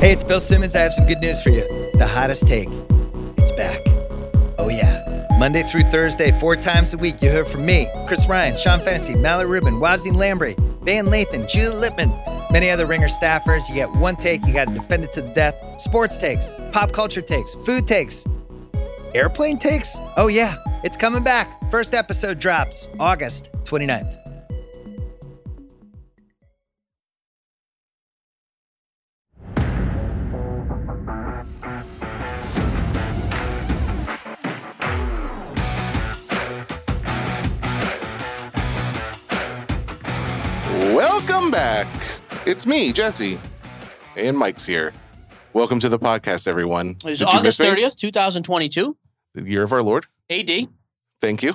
Hey, it's Bill Simmons. I have some good news for you. The hottest take. It's back. Oh, yeah. Monday through Thursday, four times a week, you hear from me, Chris Ryan, Sean Fennessey, Mallory Rubin, Wosny Lambre, Van Lathan, Julie Litman, many other ringer staffers. You get one take, you got to defend it to the death. Sports takes, pop culture takes, food takes, airplane takes. Oh, yeah, it's coming back. First episode drops August 29th. Welcome back. It's me, Jesse, and Mike's here. Welcome to the podcast, everyone. It's Did you August me? 30th, 2022. The year of our Lord. AD. Thank you.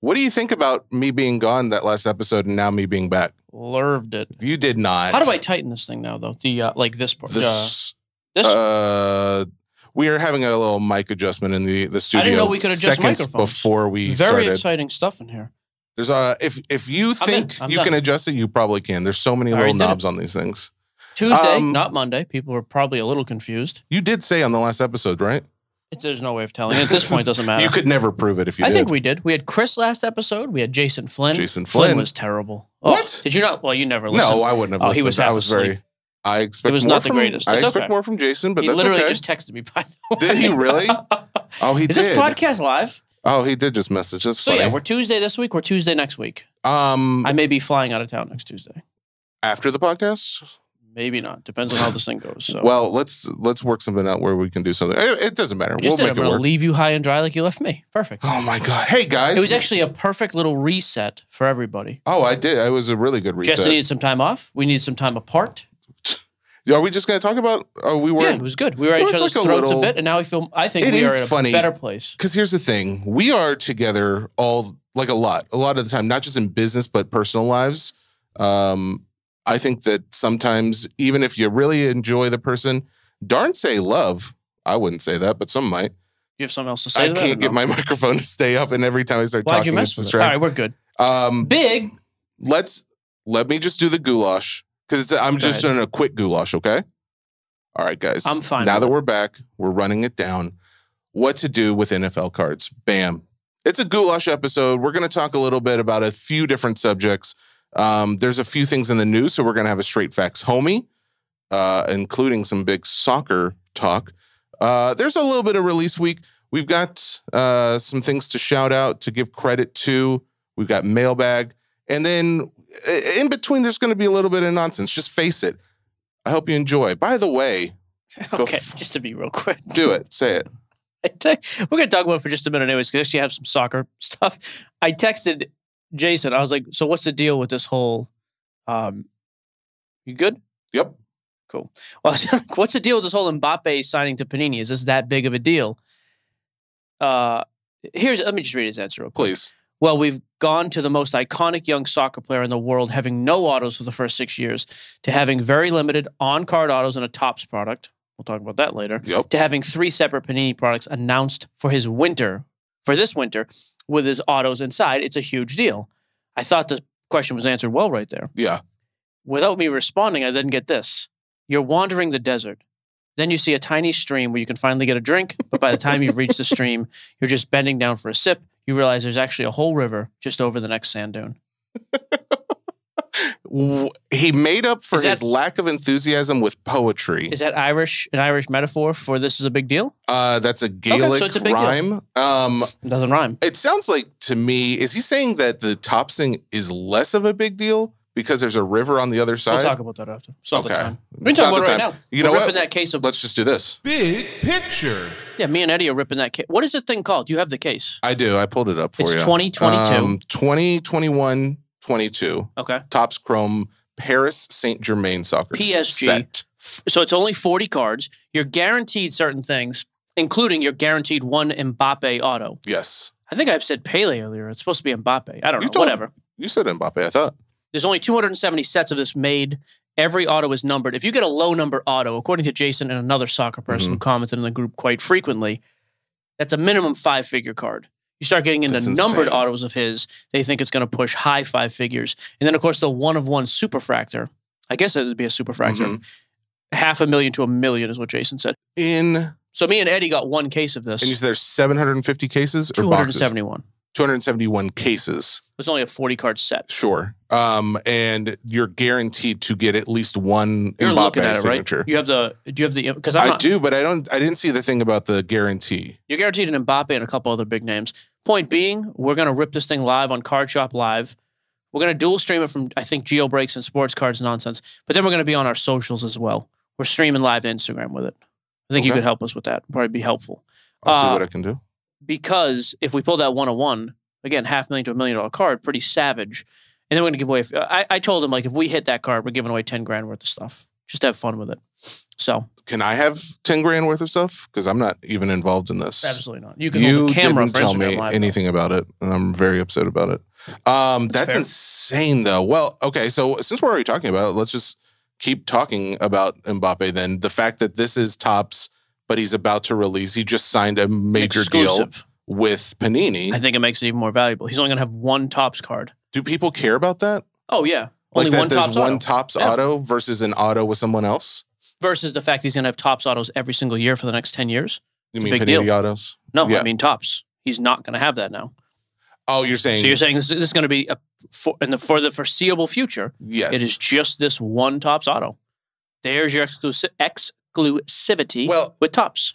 What do you think about me being gone that last episode and now me being back? Lurved it. You did not. How do I tighten this thing now, though? The uh, like this part. Uh, This, this. uh, we are having a little mic adjustment in the the studio. know we could adjust seconds microphones. before we very started. exciting stuff in here. There's a if if you think I'm you done. can adjust it, you probably can. There's so many I little already did it. knobs on these things. Tuesday, Um, not Monday. People were probably a little confused. You did say on the last episode, right? It, there's no way of telling. At this point, it doesn't matter. You could never prove it if you I did. think we did. We had Chris last episode. We had Jason Flynn. Jason Flynn. was terrible. Oh, What? Did you not? Well, you never listened. No, I wouldn't have Oh, listened. he was I half was asleep. very. I expect was more not the from, greatest. I That's expect okay. more from Jason, but he that's literally okay. just texted me. By the way. Did he really? Oh, he Is did. this podcast live? Oh, he did just message. us. So funny. yeah, we're Tuesday this week. We're Tuesday next week. um, I may be flying out of town next Tuesday. after the podcast. Maybe not. Depends on how this thing goes. So Well, let's let's work something out where we can do something. It, it doesn't matter. Just We'll did. I'm make it work. leave you high and dry like you left me. Perfect. Oh my god! Hey guys, It was actually a perfect little reset for everybody. Oh, I did. It was a really good reset. Jesse needed some time off. We needed some time apart. Are we just going to talk about? Oh, we were. yeah, it was good. We were at each other's like a throats little- a bit, and now we feel. I think we are in a funny. better place. Because here's the thing: we are together all like a lot, a lot of the time, not just in business but personal lives. Um, I think that sometimes, even if you really enjoy the person, darn say love. I wouldn't say that, but some might. You have something else to say? I to can't get no? my microphone to stay up, and every time I start Why'd you talking, mess it's it? All right, distracting. we're good. Um, Big. let's let me just do the goulash because I'm Go just ahead. doing a quick goulash. Okay. All right, guys. I'm fine Now with that we're back, we're running it down. What to do with NFL cards? Bam. It's a goulash episode. We're going to talk a little bit about a few different subjects. Um, there's a few things in the news, so we're going to have a straight facts homie, uh, including some big soccer talk. Uh, there's a little bit of release week. We've got uh, some things to shout out to give credit to. We've got mailbag, and then in between, there's going to be a little bit of nonsense. Just face it. I hope you enjoy. By the way, Okay, just to be real quick. do it. Say it. Te- we're going to talk about it for just a minute, anyways, because you have some soccer stuff. I texted Jason. I was like, "So what's the deal with this whole? Um, you good? Yep. Cool. Well, what's the deal with this whole Mbappe signing to Panini? Is this that big of a deal? Uh, here's let me just read his answer real quick. Please. Well, we've gone to the most iconic young soccer player in the world, having no autos for the first six years, to having very limited on-card autos and a Topps product. We'll talk about that later. Yep. To having three separate Panini products announced for his winter, for this winter, with his autos inside. It's a huge deal. I thought the question was answered well right there. Yeah. Without me responding, I then get this. You're wandering the desert. Then you see a tiny stream where you can finally get a drink, but by the time you've reached the stream, you're just bending down for a sip. You realize there's actually a whole river just over the next sand dune. He made up for that- his lack of enthusiasm with poetry. Is that Irish an Irish metaphor for this is a big deal? Uh, that's a Gaelic it's a big deal. rhyme. Um, It doesn't rhyme. it sounds like to me, is he saying that the Topps thing is less of a big deal because there's a river on the other side. We'll talk about that after. It's not the Okay. time. We It's can talk about the it right now. You know We're what? ripping that case of Let's just do this. Big picture. yeah. Me and Eddie are ripping that case. What is the thing called? You have the case. I do. I pulled it up for It's you. 2022. Um, 2021 22. Okay. Topps Chrome Paris Saint Germain soccer PSG. set. So it's only 40 cards. You're guaranteed certain things, including you're guaranteed one Mbappe auto. Yes. I think I've said Pele earlier. It's supposed to be Mbappe. I don't You know. told- Whatever. You said Mbappe, I thought. There's only 270 sets of this made. Every auto is numbered. If you get a low number auto, according to Jason and another soccer person Mm-hmm. who commented in the group quite frequently, that's a minimum five figure card. You start getting into numbered autos of his, they think it's going to push high five figures. And then, of course, the one of one superfractor. I guess it would be a superfractor. Mhm. half a million to a million is what Jason said. In So me and Eddie got one case of this. and you said there's 750 cases or boxes? 271. 271 cases. It's only a 40 card set. Sure. Um, and you're guaranteed to get at least one You're looking Mbappe at it, signature. right? You have the. Do you have the? Because not. do, but I don't. I didn't see the thing about the guarantee. You're guaranteed an Mbappe and a couple other big names. Point being, we're gonna rip this thing live on Card Shop Live. We're gonna dual stream it from I think Gio Breaks and Sports Cards Nonsense, but then we're gonna be on our socials as well. We're streaming live to Instagram with it. I think you could help us with that. Probably be helpful I'll see Uh, what I can do. Because if we pull that 101, again, half million to a million dollar card, pretty savage. And then we're gonna give away. I, I told him like if we hit that card, we're giving away 10 grand worth of stuff. Just have fun with it. So Can I have 10 grand worth of stuff? Because I'm not even involved in this. absolutely not. You can You hold the camera didn't for tell Instagram me live. though. anything about it, and I'm very upset about it. Um, That's that's insane, though. Well, okay, so since we're already talking about it, let's just keep talking about Mbappe. Then the fact that this is Topps, but he's about to release. He just signed a major deal with Panini. I think it makes it even more valuable. He's only going to have one Topps card. Do people care about that? Oh yeah, Like only that one there's Topps one auto. Topps Yeah. auto versus an auto with someone else. versus the fact he's going to have Topps autos every single year for the next ten years. You It's a mean big Panini deal. autos? No, Yeah. I mean Topps. He's not going to have that now. Oh, you're saying So you're saying this, this is going to be a, for, in the for the foreseeable future. yes? It is just this one Topps auto. There's your exclusi- exclusivity. Well- with Topps,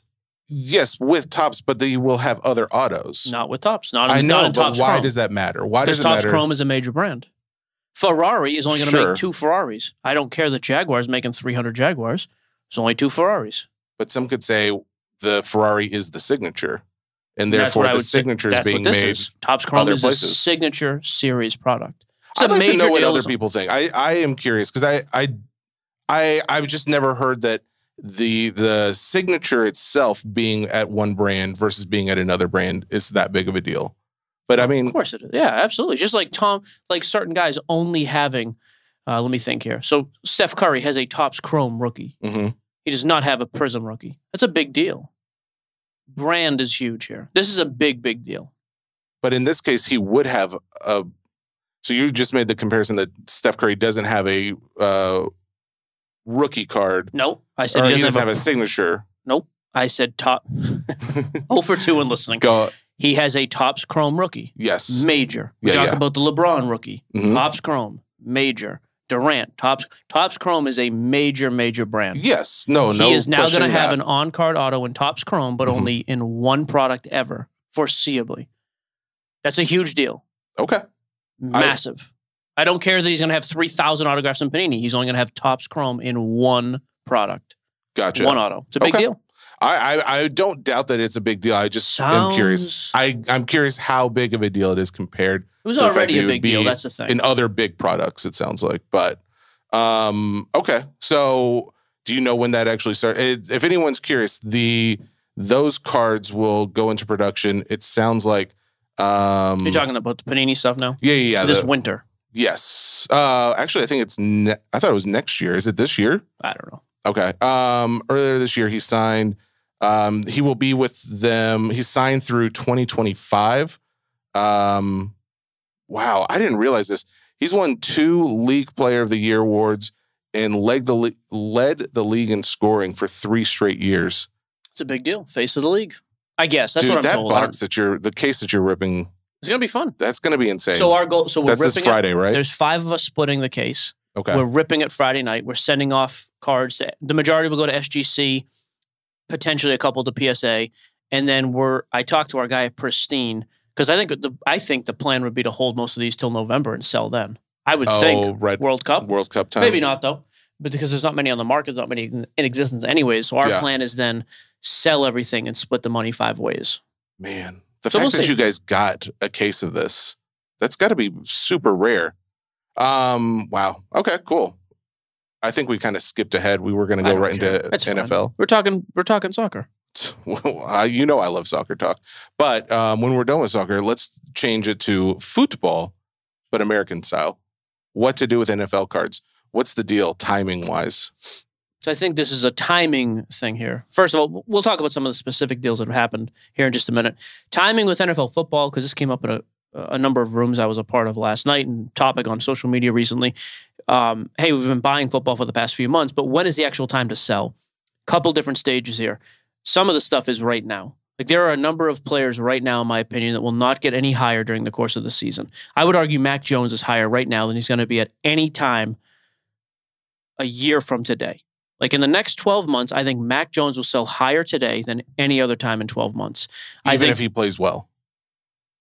yes with Topps, but they will have other autos. not with Topps. Not I know, not but Topps why Chrome. does that matter? Why does it Topps matter? Chrome is a major brand. Ferrari is only going to Sure. make two Ferraris. I don't care that Jaguar's making 300 Jaguars. It's only two Ferraris. But some could say the Ferrari is the signature, and therefore the signature is being made. is. Topps Chrome is a signature series product. It's I'd like to know what other people think. I, I am curious because I, I I I've just never heard that the the signature itself being at one brand versus being at another brand is that big of a deal. But I mean, of course it is. Yeah, absolutely. Just like Tom, like certain guys only having. Uh, let me think here. So Steph Curry has a Topps Chrome rookie. mhm. He does not have a Prism rookie. That's a big deal. Brand is huge here. This is a big, big deal. but in this case, he would have a. So you just made the comparison that Steph Curry doesn't have a uh, rookie card, No, I said or he doesn't have, a. signature. I said top. oh for two and listening. Go He has a Topps Chrome rookie. yes. Major. We Yeah, talk yeah. about the LeBron rookie. Mhm. Topps Chrome. Major. Durant. Topps Topps Chrome is a major, major brand. Yes. No. he no. He is now going to have that. an on-card auto in Topps Chrome, but Mhm. only in one product ever, foreseeably. That's a huge deal. Okay. Massive. I, don't care that he's going to have 3,000 autographs in Panini. He's only going to have Topps Chrome in one product, Gotcha. one auto. It's a big Okay. deal. I, I I don't doubt that it's a big deal. I just am curious. I I'm curious how big of a deal it is compared It was So the fact already a big deal. That's the thing. in other big products. It sounds like, but um, okay. So do you know when that actually starts? If anyone's curious, the those cards will go into production. It sounds like um, You're talking about the Panini stuff now? yeah yeah yeah. this the- winter. Yes. Uh, actually, I think it's. Ne- I thought it was next year. Is it this year? I don't know. Okay. Um, earlier this year, he signed. Um, he will be with them. He signed through 2025. Um, wow, I didn't realize this. He's won two League Player of the Year awards and led the le- led the league in scoring for three straight years. It's a big deal. Face of the league. I guess. That's Dude, what I'm that told. Box that you're, the case that you're ripping, It's going to be fun. that's going to be insane. So our goal, so we're that's ripping this Friday, it. right? There's five of us splitting the case. Okay. We're ripping it Friday night. We're sending off cards. To, the majority will go to SGC, potentially a couple to PSA, and then we're. I talked to our guy at Pristine because I think the I think the plan would be to hold most of these till November and sell then. I would oh, think right. World Cup, World Cup time. maybe not though, but because there's not many on the market, there's not many in in existence anyways. So our Yeah. plan is then sell everything and split the money five ways. Man, the So fact we'll that see. you guys got a case of this, that's got to be super rare. Um, wow. Okay, cool. I think we kind of skipped ahead. We were going to go right care. into That's. NFL. We're talking. We're talking soccer. Well, I- you know I love soccer talk. But um, when we're done with soccer, let's change it to football, but American style. What to do with NFL cards? What's the deal timing wise? So I think this is a timing thing here. First of all, we'll talk about some of the specific deals that have happened here in just a minute. Timing with NFL football, because this came up in a, a number of rooms I was a part of last night and topic on social media recently. Um, hey, we've been buying football for the past few months, but when is the actual time to sell? Couple different stages here. Some of the stuff is right now. Like there are a number of players right now, in my opinion, that will not get any higher during the course of the season. I would argue Mac Jones is higher right now than he's going to be at any time a year from today. Like in the next 12 months, I think Mac Jones will sell higher today than any other time in 12 months. I Even think if he plays well.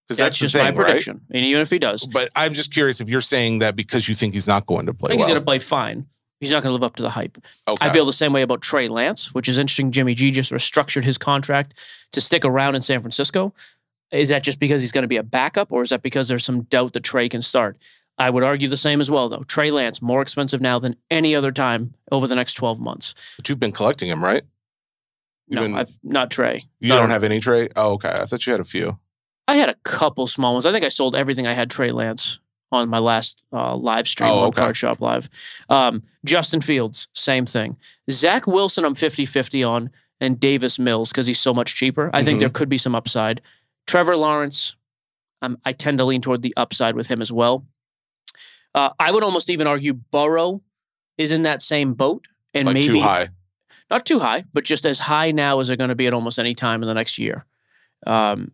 Because that's, that's, just thing, my right? prediction. And even if he does, But I'm just curious if you're saying that because you think he's not going to play I think he's going to play fine. He's not going to live up to the hype. okay. I feel the same way about Trey Lance, which is interesting. Jimmy G just restructured his contract to stick around in San Francisco. Is that just because he's going to be a backup, or is that because there's some doubt that Trey can start? I would argue the same as well, though. Trey Lance more expensive now than any other time over the next 12 months. but you've been collecting him, right? You've No, been- I've not Trey. you No. don't have any Trey? Oh, okay. I thought you had a few. I had a couple small ones. I think I sold everything I had Trey Lance on my last uh, live stream Oh, on okay. Card Shop Live. Um, Justin Fields, same thing. Zach Wilson, I'm 50 50 on, and Davis Mills because he's so much cheaper. I think Mhm. there could be some upside. Trevor Lawrence, um, I tend to lean toward the upside with him as well. Uh, I would almost even argue Burrow is in that same boat and Like maybe too high. not too high, but just as high now as they're going to be at almost any time in the next year. Um,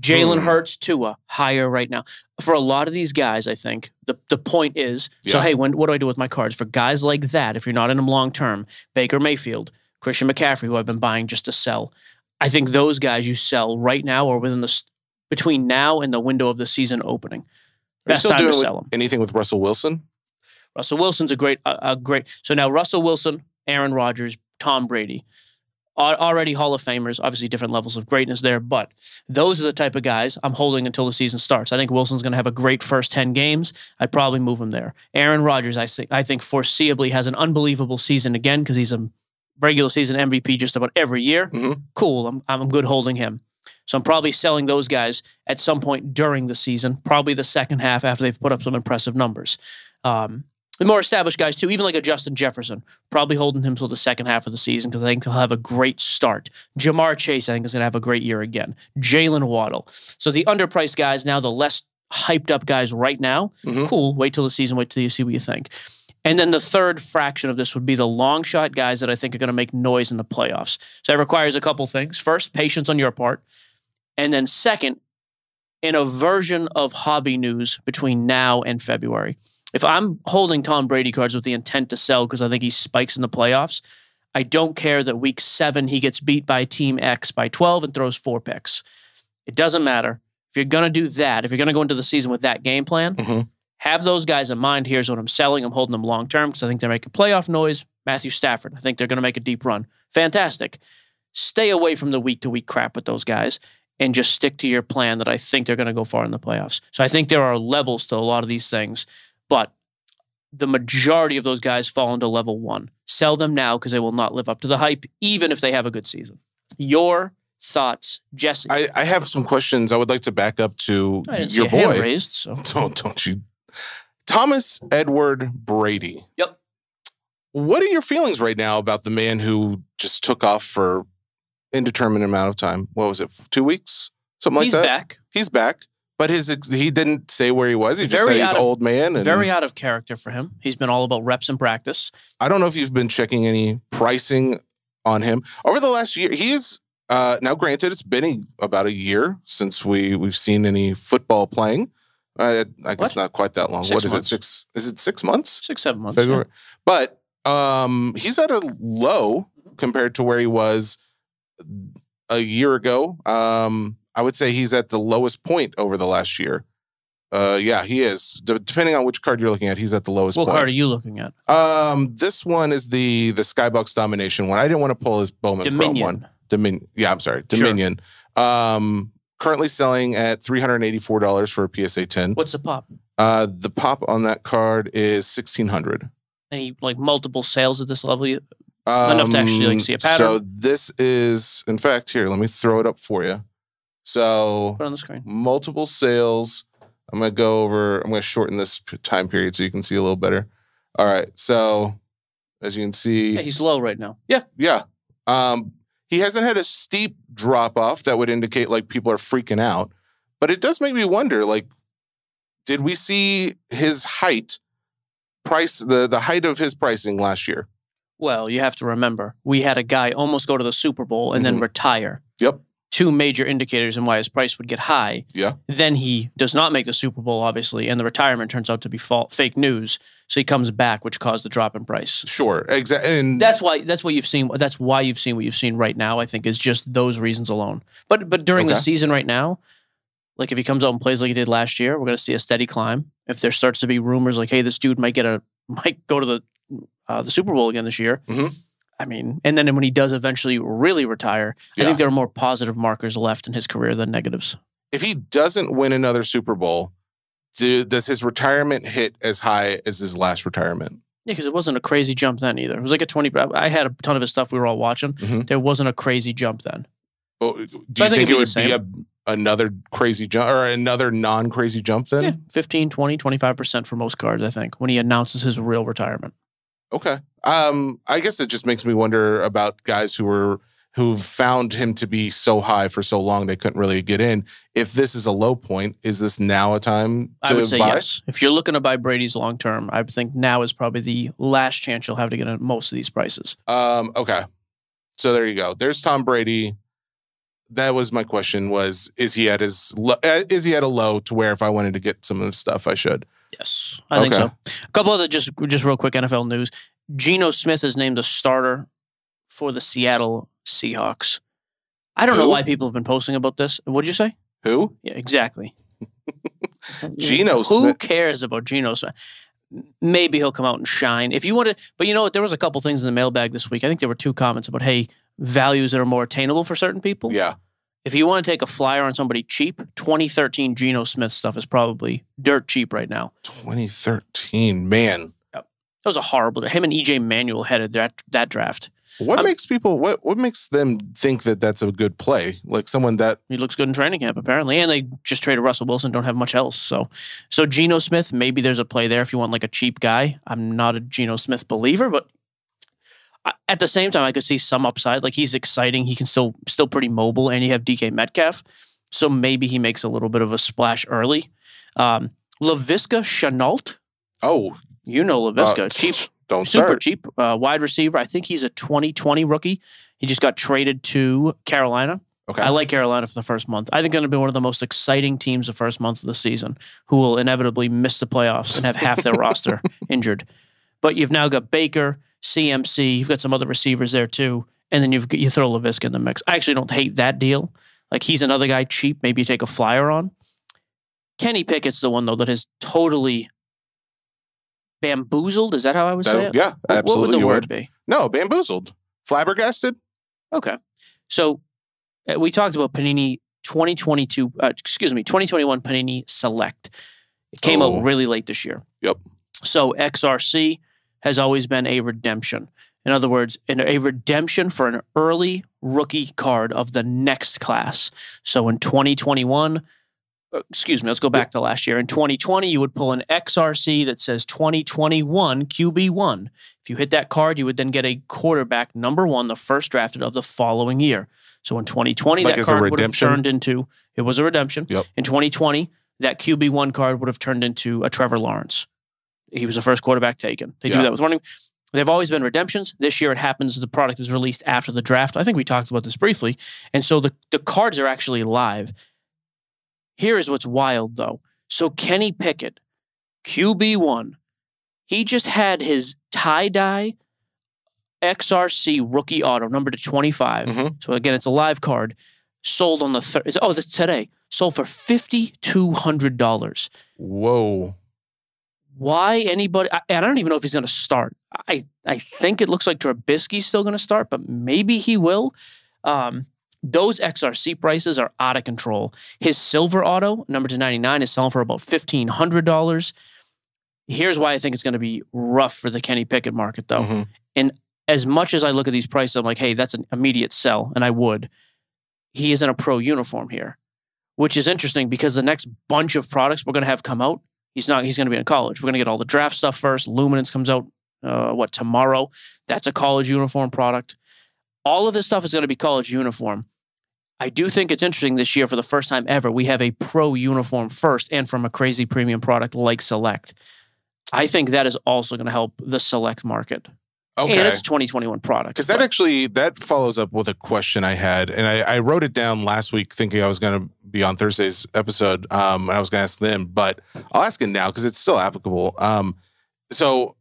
Jalen Hmm. Hurts, Tua, higher right now. For a lot of these guys, I think the, the point is so, hey, when, what do I do with my cards? For guys like that, if you're not in them long term, Baker Mayfield, Christian McCaffrey, who I've been buying just to sell, I think those guys you sell right now or within the between now and the window of the season opening. Best still time to sell them. anything with Russell Wilson? Russell Wilson's a great, a, a great. So now Russell Wilson, Aaron Rodgers, Tom Brady, are already Hall of Famers. Obviously, different levels of greatness there, but those are the type of guys I'm holding until the season starts. I think Wilson's going to have a great first ten games. I'd probably move him there. Aaron Rodgers, I think, I think foreseeably has an unbelievable season again because he's a regular season MVP just about every year. Mhm. Cool. I'm I'm good holding him. So I'm probably selling those guys at some point during the season, probably the second half after they've put up some impressive numbers. Um, the more established guys too, even like a Justin Jefferson, probably holding him till the second half of the season because I think he'll have a great start. Ja'Marr Chase, I think, is going to have a great year again. Jaylen Waddle. So the underpriced guys now, the less hyped up guys right now, Mhm. cool. Wait till the season. Wait till you see what you think. And then the third fraction of this would be the long shot guys that I think are going to make noise in the playoffs. So it requires a couple things. First, patience on your part. And then second, in a version of hobby news between now and February. If I'm holding Tom Brady cards with the intent to sell because I think he spikes in the playoffs, I don't care that week seven he gets beat by team X by 12 and throws four picks. It doesn't matter. If you're going to do that, if you're going to go into the season with that game plan, Mhm. have those guys in mind. Here's what I'm selling. I'm holding them long term because I think they're making playoff noise. Matthew Stafford, I think they're going to make a deep run. Fantastic. Stay away from the week to week crap with those guys and just stick to your plan that I think they're going to go far in the playoffs. So I think there are levels to a lot of these things, but the majority of those guys fall into level one. Sell them now because they will not live up to the hype, even if they have a good season. Your thoughts, Jesse? I, I have some questions. I would like to back up to I didn't your see a hand boy. raised, so Don't don't you, Thomas Edward Brady. Yep. What are your feelings right now about the man who just took off for indeterminate amount of time? What was it? Two weeks, something like he's that. back. He's back, but his he didn't say where he was. He just Very said he's of- old man. And Very out of character for him. He's been all about reps and practice. I don't know if you've been checking any pricing on him over the last year. He is uh, now granted it's been a, about a year since we we've seen any football playing. Uh, I guess What? not quite that long. Six what is months. it? Six? Is it six months? Six, seven months. yeah. But um, he's at a low compared to where he was a year ago. Um, I would say he's at the lowest point over the last year. Uh, yeah, he is. D- depending on which card you're looking at, he's at the lowest point. What point. card are you looking at? Um, this one is the the Skybox domination one. I didn't want to pull his Bowman Chrome Dominion. one. Dominion. Yeah, I'm sorry, Sure. Dominion. Um, currently selling at three hundred eighty four dollars for a PSA ten. What's the pop? Uh, the pop on that card is sixteen hundred. Any like multiple sales at this level? You- Enough to actually, like, see a pattern? Um, So this is, in fact, here. Let me throw it up for you. So Put on the screen. multiple sales. I'm gonna go over. I'm gonna shorten this time period so you can see a little better. All right. So as you can see, Yeah, he's low right now. Yeah. yeah. Um, he hasn't had a steep drop off that would indicate like people are freaking out, but it does make me wonder like, did we see his height price the the height of his pricing last year. Well, you have to remember, we had a guy almost go to the Super Bowl and then Mhm. retire. Yep. Two major indicators in why his price would get high. Yeah. Then he does not make the Super Bowl, obviously, and the retirement turns out to be fa- fake news. So he comes back, which caused the drop in price. Sure, exactly. And That's why. That's what you've seen. That's why you've seen what you've seen right now. I think is just those reasons alone. But but during the season right now, like if he comes out and plays like he did last year, we're going to see a steady climb. If there starts to be rumors like, hey, this dude might get a might go to the uh, the Super Bowl again this year. Mhm. I mean, and then when he does eventually really retire, I think there are more positive markers left in his career than negatives. if he doesn't win another Super Bowl, do, does his retirement hit as high as his last retirement? Yeah, because it wasn't a crazy jump then either. It was like a twenty. I had a ton of his stuff we were all watching. Mhm. There wasn't a crazy jump then. Well, do So you I think think, it'd be be a, another crazy jump or another non-crazy jump then? Yeah, 15, 20, 25% for most cards, I think, when he announces his real retirement. Okay. Um, I guess it just makes me wonder about guys who were who found him to be so high for so long they couldn't really get in. If this is a low point, is this now a time to I would say buy? yes. If you're looking to buy Brady's long term, I think now is probably the last chance you'll have to get in most of these prices. Um, okay. So there you go. There's Tom Brady. That was my question was is he at his lo- uh, is he at a low to where if I wanted to get some of the stuff I should? Yes, I think Okay. so. A couple other just just real quick NFL news. Geno Smith is named a starter for the Seattle Seahawks. I don't know why people have been posting about this. What'd you say? Who? Yeah, exactly. Geno Who Smith. cares about Geno Smith? Maybe he'll come out and shine. If you want to, but you know what? There was a couple things in the mailbag this week. I think there were two comments about, hey, values that are more attainable for certain people. Yeah. If you want to take a flyer on somebody cheap, 2013 Geno Smith stuff is probably dirt cheap right now. 2013. Man. That was a horrible. Him and EJ Manuel headed that that draft. What I'm- makes people what what makes them think that that's a good play? Like someone that He looks good in training camp apparently, and they just traded Russell Wilson. Don't have much else. So, so Geno Smith, maybe there's a play there if you want like a cheap guy. I'm not a Geno Smith believer, but at the same time, I could see some upside. Like he's exciting. He can still still pretty mobile, and you have DK Metcalf, so maybe he makes a little bit of a splash early. Um, Laviska Shenault, oh you know Laviska, uh, cheap Don't super start. cheap uh, wide receiver. I think he's a 2020 rookie. He just got traded to Carolina. Okay. I like Carolina for the first month. I think they're going to be one of the most exciting teams the first month of the season, who will inevitably miss the playoffs and have half their roster injured. But you've now got Baker, CMC. You've got some other receivers there too, and then you've got, you throw Laviska in the mix. I actually don't hate that deal. Like he's another guy cheap. Maybe you take a flyer on. Kenny Pickett's the one though that has totally bamboozled. Is that how I would say That- it? yeah, absolutely. What would the you word be? No, bamboozled. Flabbergasted? Okay. So uh, we talked about Panini 2022, uh, excuse me, 2021 Panini Select. It came Oh. out really late this year. Yep. So XRC has always been a redemption. In other words, a redemption for an early rookie card of the next class. So in 2021, uh, excuse me, let's go back to last year. In 2020, you would pull an XRC that says 2021 QB1. If you hit that card, you would then get a quarterback number one, the first drafted of the following year. So in 2020, Like that card would have turned into it was a redemption. Yep. In 2020, that QB1 card would have turned into a Trevor Lawrence. He was the first quarterback taken. They Yeah. do that with running. They've always been redemptions. This year it happens the product is released after the draft. I think we talked about this briefly. And so the, the cards are actually live. Here is what's wild though. So Kenny Pickett, QB1, he just had his tie-dye XRC rookie auto number to 25. Mhm. So again, it's a live card. Sold on the third. Oh, that's today. Sold for fifty two hundred dollars. Whoa. Why anybody? I, and I don't even know if he's going to start. I I think it looks like Trubisky's still going to start, but maybe he will. Um, those XRC prices are out of control. His silver auto, number to 99, is selling for about $1,500. Here's why I think it's going to be rough for the Kenny Pickett market, though Mhm. as much as I look at these prices, I'm like, hey, that's an immediate sell, and I would. He is in a pro uniform here, which is interesting because the next bunch of products we're going to have come out, he's not. He's going to be in college. We're going to get all the draft stuff first. Luminance comes out, uh, what tomorrow? That's a college uniform product. All of this stuff is going to be college uniform. I do think it's interesting this year for the first time ever we have a pro uniform first and from a crazy premium product like Select. I think that is also going to help the select market. Okay. And it's 2021 product. Because that actually that follows up with a question I had, and I, I wrote it down last week, thinking I was going to be on Thursday's episode. Um, and I was going to ask them, but I'll ask it now because it's still applicable. Um, so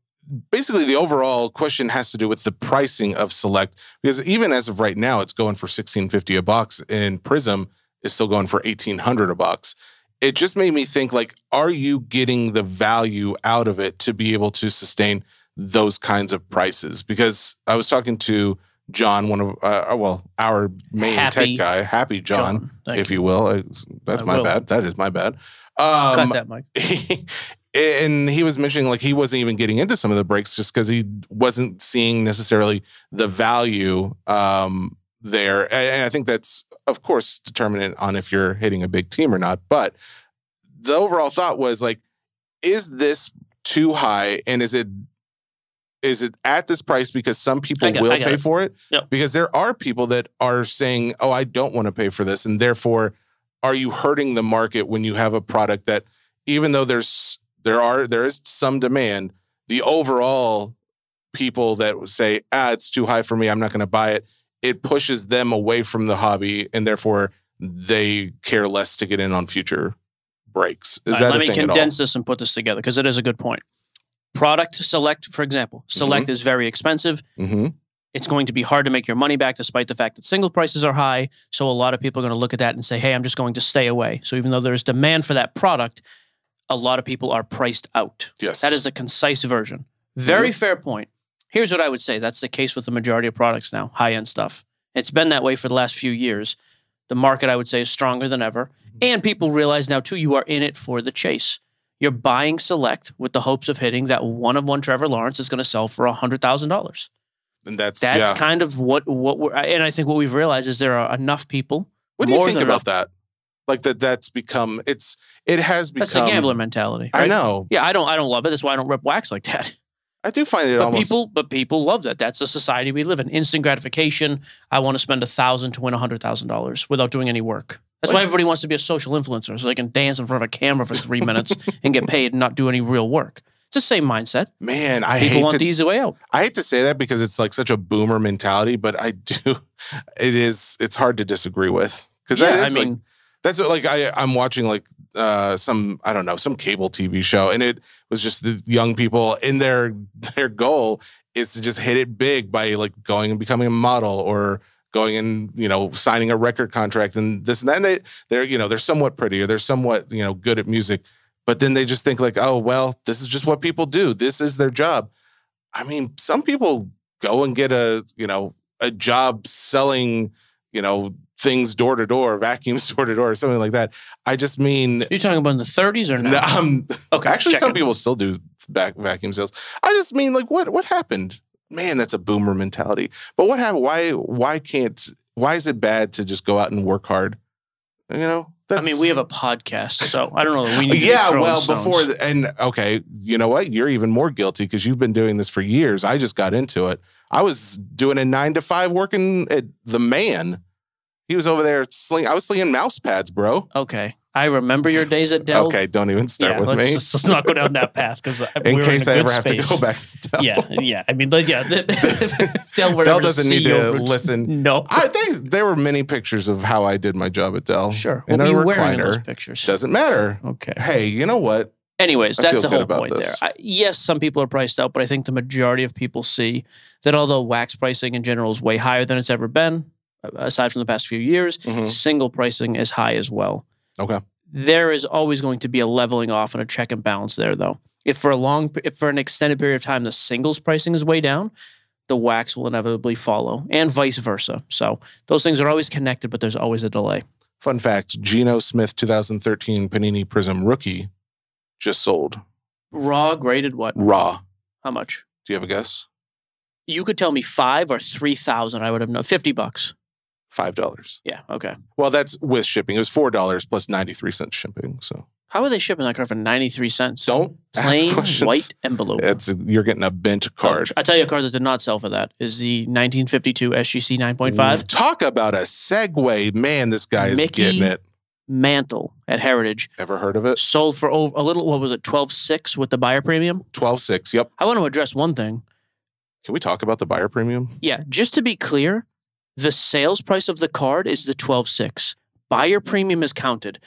basically, the overall question has to do with the pricing of Select, because even as of right now, it's going for sixteen fifty a box, and Prism is still going for eighteen hundred a box. It just made me think, like, are you getting the value out of it to be able to sustain? Those kinds of prices because I was talking to John, one of uh, well, our main Happy tech guy, Happy John, thank if you will. I- That's I my will. bad. That is my bad. Um, Cut that, Mike. and he was mentioning like he wasn't even getting into some of the breaks just because he wasn't seeing necessarily the value um, there. And and I think that's of course determinant on if you're hitting a big team or not. But the overall thought was like, is this too high? And is it is it at this price because some people got- will pay it. for it? Yep. Because there are people that are saying, "Oh, I don't want to pay for this," and therefore, are you hurting the market when you have a product that, even though there's there are there is some demand, the overall people that say, "Ah, it's too high for me. I'm not going to buy it." It pushes them away from the hobby, and therefore they care less to get in on future breaks. Is right, that let me thing at all? condense this and put this together because it is a good point. Product select, for example, select Mm-hmm. is very expensive. hmm It's going to be hard to make your money back despite the fact that single prices are high. So a lot of people are going to look at that and say, hey, I'm just going to stay away. So even though there's demand for that product, a lot of people are priced out. Yes, That is the concise version. Very Mm-hmm. fair point. Here's what I would say that's the case with the majority of products now, high end stuff. It's been that way for the last few years. The market, I would say, is stronger than ever. Mm-hmm. And people realize now, too, you are in it for the chase. You're buying select with the hopes of hitting that one of one Trevor Lawrence is going to sell for $100,000. and that's That's yeah. kind of what, what we're, and I think what we've realized is there are enough people. What do you think about enough- that? Like that that's become it's it has become That's the gambler mentality. I know. Yeah, I don't, I don't love it. That's why I don't rip wax like that. I do find it but almost people but people love that that's the society we live in instant gratification i want to spend a thousand to win a hundred thousand dollars without doing any work that's why everybody wants to be a social influencer so they can dance in front of a camera for three minutes and get paid and not do any real work. It's the same mindset. Man, I people hate want to the easy way out. I hate to say that because it's like such a boomer mentality, but I do it is it's hard to disagree with. Because yeah is i like mean that's what like I I'm watching like uh some I don't know some cable TV show and it was just the young people in their their goal is to just hit it big by like going and becoming a model or going and you know signing a record contract and this and that and they they're you know they're somewhat pretty or they're somewhat you know good at music but then they just think like oh well this is just what people do this is their job I mean some people go and get a you know a job selling you know things door to door, vacuums door to door, or something like that. I just mean, you're talking about in the 30s or no, now um, okay actually, some people still do back vacuum sales. I just mean, like, what what happened? Man, that's a boomer mentality. But what happened? Why why can't? Why is it bad to just go out and work hard? You know, i mean we have a podcast so i don't know we need to be yeah, well, stones. before the, and okay, you know what? You're even more guilty because you've been doing this for years. I just got into it. I was doing a nine to five working at the man. He was over there sling. I was slinging mouse pads, bro. okay i remember your days at dell Okay, don't even start yeah, with let's, me. let's not go down that path because In case I ever have to go back to Dell. yeah, yeah. I mean, like, yeah. Dell, Dell doesn't need to listen. No, I think there were many pictures of how I did my job at Dell. sure. In What a were you in those pictures? Doesn't matter. Okay. Hey, you know what? Anyways, I that's the whole point this. there. I, yes, some people are priced out, but I think the majority of people see that although wax pricing in general is way higher than it's ever been, aside from the past few years, Mhm. single pricing is high as well. Okay. There is always going to be a leveling off and a check and balance there, though. If for a long, if for an extended period of time the singles pricing is way down, the wax will inevitably follow, and vice versa. So those things are always connected, but there's always a delay. Fun fact: Geno Smith, 2013 Panini Prism rookie, just sold Raw graded what? raw. How much? Do you have a guess? You could tell me five or three thousand. I would have known. Fifty bucks. Five dollars. Yeah. Okay. Well, that's with shipping. It was four dollars plus ninety three cents shipping. So How are they shipping that card for ninety three cents? don't Plain white envelope. It's you're getting a bent card. Oh, I tell you, a card that did not sell for that is the 1952 SGC 9.5 Talk about a segue, man! This guy is Mickey getting it. mantle at Heritage Ever heard of it? sold for over a little. What was it? Twelve six with the buyer premium. 12.6. Yep. I want to address one thing. Can we talk about the buyer premium? Yeah, just to be clear, the sales price of the card is the twelve six. Buyer premium is counted.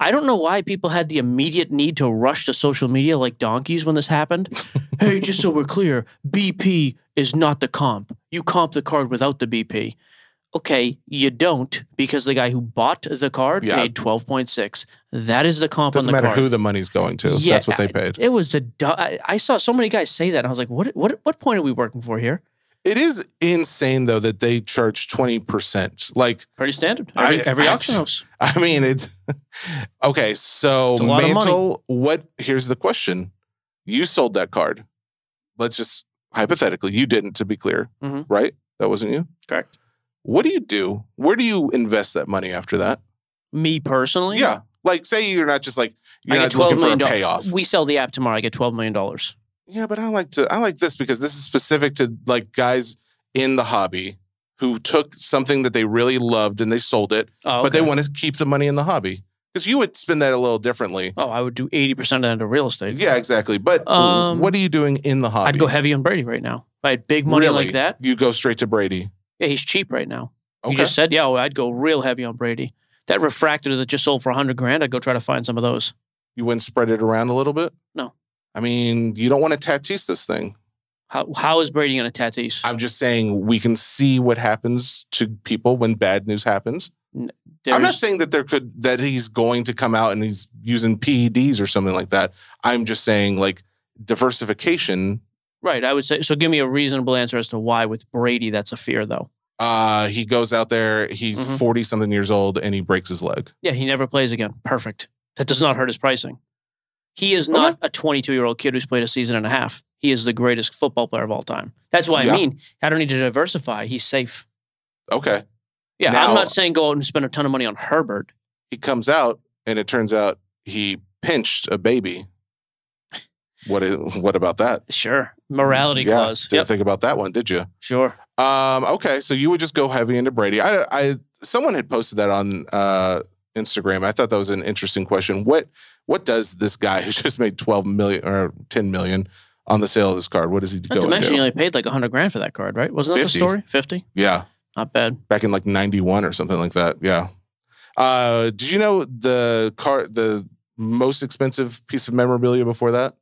I don't know why people had the immediate need to rush to social media like donkeys when this happened. hey, just so we're clear, BP is not the comp. You comp the card without the BP. Okay, you don't because the guy who bought the card Yeah. paid 12.6. That is the comp Doesn't on the matter card. who the money's going to. Yeah, That's what they I- paid. It was the I, I saw so many guys say that and I was like, what what what point are we working for here? It is insane though that they charge 20%. Like, Pretty standard. Every, I- every I- auction house. I mean, it's okay. So, It's a lot of money. Mantle, what? Here's the question: You sold that card. Let's just hypothetically, you didn't. To be clear, Mhm. right? That wasn't you. Correct. What do you do? Where do you invest that money after that? Me personally, Yeah, like say you're not just like you're I not get looking for a dollars. payoff. We sell the app tomorrow. I get twelve million dollars. Yeah, but I like to I like this because this is specific to like guys in the hobby who took something that they really loved and they sold it, Oh, but they want to keep the money in the hobby. Because you would spend that a little differently. Oh, I would do eighty percent of that into real estate. Yeah, exactly. But Um, what are you doing in the hobby? I'd go heavy on Brady right now. If I had big money Really? like that, You go straight to Brady. yeah, he's cheap right now. Okay. You just said, yeah, well, I'd go real heavy on Brady. That refractor that just sold for hundred grand, I'd go try to find some of those. you wouldn't spread it around a little bit? No. I mean, you don't want to Tatis this thing. How how is Brady going to Tatis? I'm just saying we can see what happens to people when bad news happens. I'm not saying that there could that he's going to come out and he's using PEDs or something like that. I'm just saying like diversification. right. I would say so. Give me a reasonable answer as to why with Brady that's a fear though. Uh he goes out there, he's Mhm. 40 something years old and he breaks his leg. Yeah, he never plays again. Perfect. That does not hurt his pricing. He is not a 22 year old kid who's played a season and a half. He is the greatest football player of all time. That's why Yeah. I mean, I don't need to diversify. He's safe. Okay. Yeah, Now- I'm not saying go out and spend a ton of money on Herbert. He comes out and it turns out he pinched a baby. What i- what about that? Sure. Morality Yeah, clause. Didn't Yep. think about that one, did you? Sure. Um, okay, so you would just go heavy into Brady. I, I, someone had posted that on uh, Instagram. I thought that was an interesting question. What, what does this guy who just made twelve million or ten million on the sale of this card? What does he Not go to mention, do? he only paid like 100 grand for that card, right? Wasn't that 50. the story? 50? yeah, Not bad. back in like ninety one or something like that. Yeah. Uh, did you know the card, the most expensive piece of memorabilia before that?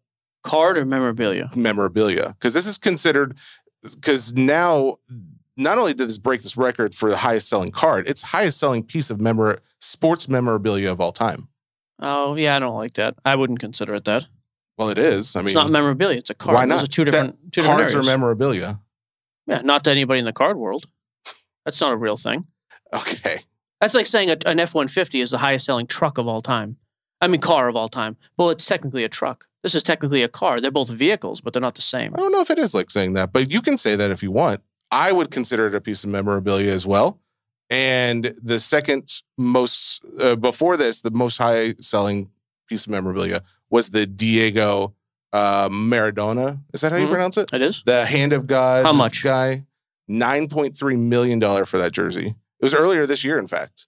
Card or memorabilia? memorabilia because this is considered because now not only did this break this record for the highest selling card, it's highest selling piece of memor sports memorabilia of all time. Oh, yeah, I don't like that. I wouldn't consider it that. Well, it is. I mean, it's not memorabilia. It's a card. why Those not? are two That- different, two different cards are memorabilia. yeah, not to anybody in the card world. That's not a real thing. Okay, That's like saying a, an F 150 is the highest selling truck of all time. I mean, car of all time. Well, it's technically a truck. This is technically a car. They're both vehicles, but they're not the same. I don't know if it is like saying that, but you can say that if you want. I would consider it a piece of memorabilia as well. And the second most uh, before this, the most high selling piece of memorabilia was the Diego uh, Maradona. Is that how you Mhm. pronounce it? It is? the hand of God. How much? guy? Nine point three million dollar for that jersey. It was earlier this year, in fact.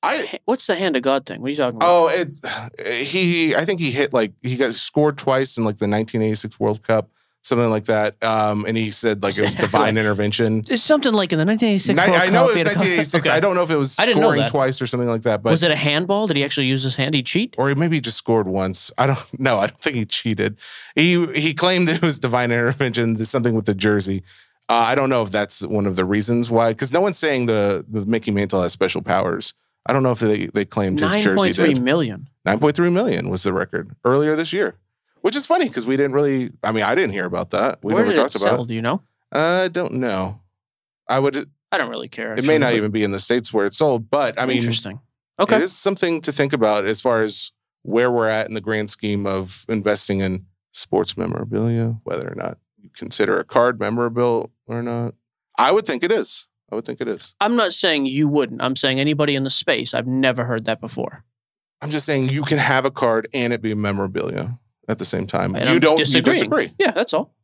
I What's the hand of God thing? What are you talking about? oh it he I think he hit like he got scored twice in like the 1986 World Cup, something like that. Um, and he said like it was divine intervention. It's something like in the 1986 Ni- World I know Cup, it was had 1986. Okay. I don't know if it was I didn't know scoring that. twice or something like that, but was it a handball? Did he actually use his hand? He cheat? or maybe he just scored once. I don't know. I don't think he cheated. He he claimed it was divine intervention, there's something with the jersey. Uh, I don't know if that's one of the reasons why, because no one's saying the, the Mickey Mantle has special powers. I don't know if they, they claimed his jersey point three did. million. 9.3 million was the record earlier this year, which is funny because we didn't really, I mean, I didn't hear about that. We Where never did it talked about sell? it. Do you know? I don't know. I would, I don't really care. It may not even be in the States where it's sold, but I mean, interesting. Okay. it is something to think about as far as where we're at in the grand scheme of investing in sports memorabilia, whether or not you consider a card memorable or not. I would think it is. I would think it is. I'm not saying you wouldn't. I'm saying anybody in the space. I've never heard that before. I'm just saying you can have a card and it be memorabilia at the same time. And you I'm don't disagreeing. you disagree. Yeah, that's all.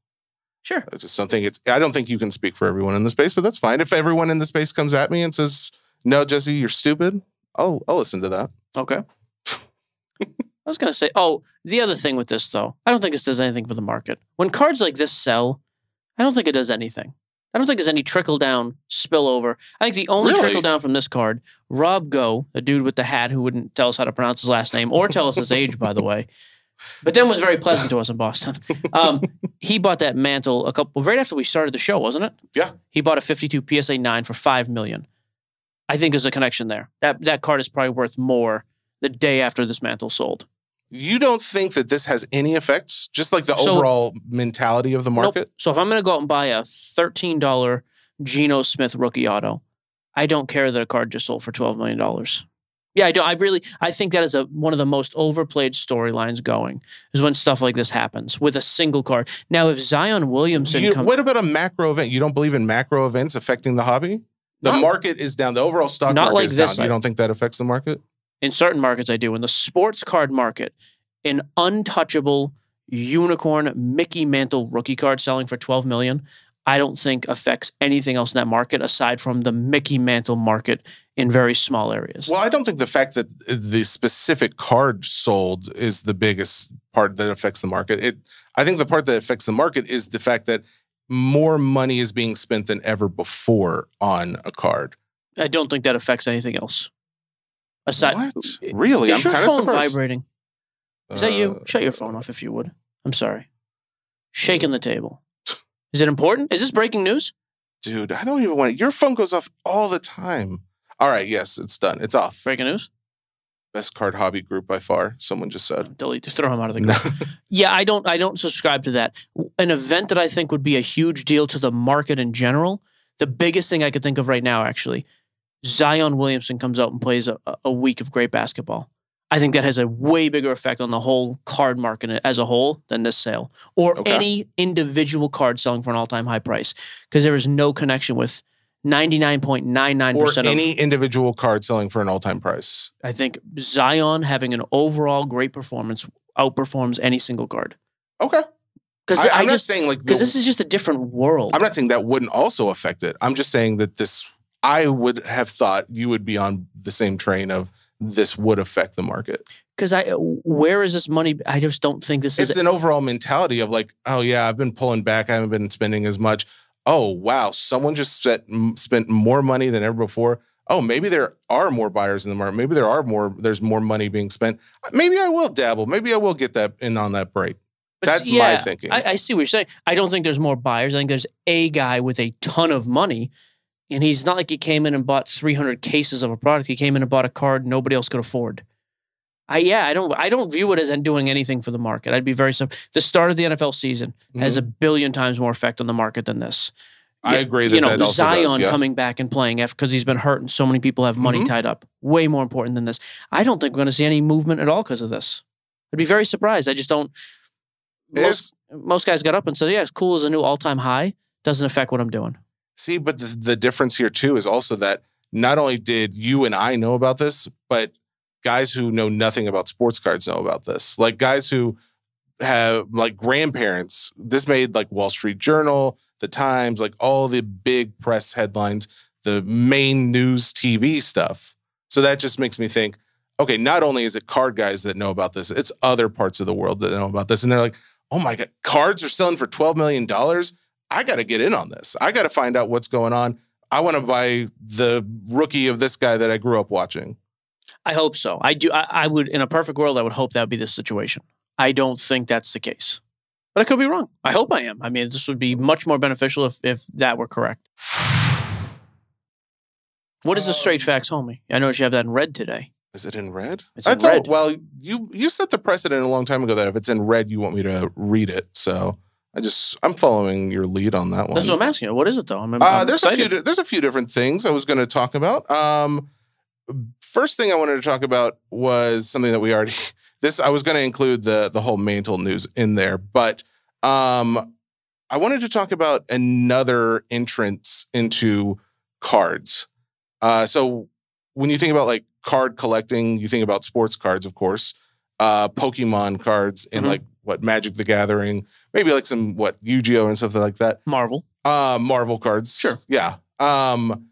Sure. It's just something it's I don't think you can speak for everyone in the space, but that's fine. If everyone in the space comes at me and says, No, Jesse, you're stupid, I'll I'll listen to that. Okay. I was gonna say, oh, the other thing with this though, I don't think this does anything for the market. When cards like this sell, I don't think it does anything. I don't think there's any trickle down spillover. I think the only Really? trickle down from this card, Rob Go, the dude with the hat who wouldn't tell us how to pronounce his last name or tell us his age, by the way, but then was very pleasant to us in Boston. Um, he bought that mantle a couple right after we started the show, wasn't it? Yeah. He bought a 52 PSA 9 for 5 million. I think there's a connection there. That that card is probably worth more the day after this mantle sold. You don't think that this has any effects? Just like the So- overall mentality of the Nope. market? So if I'm going to go out and buy a $13 Geno Smith rookie auto, I don't care that a card just sold for $12 million. Yeah, I don't. I really, I think that is a one of the most overplayed storylines going is when stuff like this happens with a single card. Now, if Zion Williamson You- comes, what about a macro event? You don't believe in macro events affecting the hobby? The Not- market is down. The overall stock Not market like is this, down. You don't think that affects the market? in certain markets, I do. In the sports card market, an untouchable unicorn Mickey Mantle rookie card selling for 12 million, I don't think affects anything else in that market aside from the Mickey Mantle market in very small areas. Well, I don't think the fact that the specific card sold is the biggest part that affects the market. It, I think the part that affects the market is the fact that more money is being spent than ever before on a card. I don't think that affects anything else. Aside, what? Really? Is I'm your phone surprised. vibrating? Is that you? Uh, Shut your phone off if you would. I'm sorry. Shaking the table. Is it important? Is this breaking news? dude, I don't even want it. Your phone goes off all the time. All right, yes, it's done. It's off. Breaking news? Best card hobby group by far. Someone just said. Oh, delete. Just Throw him out of the group. Yeah, I don't. I don't subscribe to that. An event that I think would be a huge deal to the market in general. The biggest thing I could think of right now, actually, Zion Williamson comes out and plays a, a week of great basketball. I think that has a way bigger effect on the whole card market as a whole than this sale or Okay. any individual card selling for an all-time high price because there is no connection with 99.99% or of any individual card selling for an all-time price. I think Zion having an overall great performance outperforms any single card. Okay. Because I, I, am not just saying like because this is just a different world. I'm not saying that wouldn't also affect it. I'm just saying that this I would have thought you would be on the same train of this would affect the market. Because I, where is this money? I just don't think this It's is. an overall mentality of like, oh yeah, I've been pulling back. I haven't been spending as much. Oh wow, someone just spent spent more money than ever before. Oh, maybe there are more buyers in the market. Maybe there are more. There's more money being spent. Uh, maybe I will dabble. Maybe I will get that in on that break. but That's my yeah, thinking. I, I see what you're saying. I don't think there's more buyers. I think there's a guy with a ton of money, and he's not like he came in and bought 300 cases of a product. He came in and bought a card nobody else could afford. I yeah, I don't I don't view it as doing anything for the market. I'd be very the start of the NFL season has a billion times more effect on the market than this. I agree that you know, that Zion does, yeah. coming back and playing because he's been hurt and so many people have money Mhm. tied up. Way more important than this. I don't think we're going to see any movement at all because of this. I'd be very surprised. I just don't. Most, most guys got up and said, "Yeah, it's cool as a new all-time high. Doesn't affect what I'm doing." See, but the, the difference here too is also that not only did you and I know about this, but guys who know nothing about sports cards know about this. Like guys who have like grandparents. This made like Wall Street Journal, the Times, like all the big press headlines, the main news TV stuff. So that just makes me think, okay, not only is it card guys that know about this, it's other parts of the world that know about this. And they're like, oh my God, cards are selling for $12 million. I got to get in on this. I got to find out what's going on. I want to buy the rookie of this guy that I grew up watching. I hope so. I do. I, I would, in a perfect world, I would hope that would be the situation. I don't think that's the case, but I could be wrong. I hope I am. I mean, this would be much more beneficial if if that were correct. What is the straight Um, facts, homie? I noticed you have that in red today. Is it in red? It's in That's all- red. well, you you set the precedent a long time ago that if it's in red, you want me to read it. So I just I'm following your lead on that one. That's what I'm asking you. What is it though? I'm, I'm Uh, there's a few. There's a few different things I was going to talk about. Um, first thing I wanted to talk about was something that we already. This I was going to include the the whole mantle news in there, but um, I wanted to talk about another entrance into cards. Uh, so when you think about like card collecting, you think about sports cards, of course. Uh, Pokemon cards and Mhm. like what Magic the Gathering, maybe like some what Yu-Gi-Oh and stuff like that Marvel. uh Marvel cards. Sure. Yeah. Um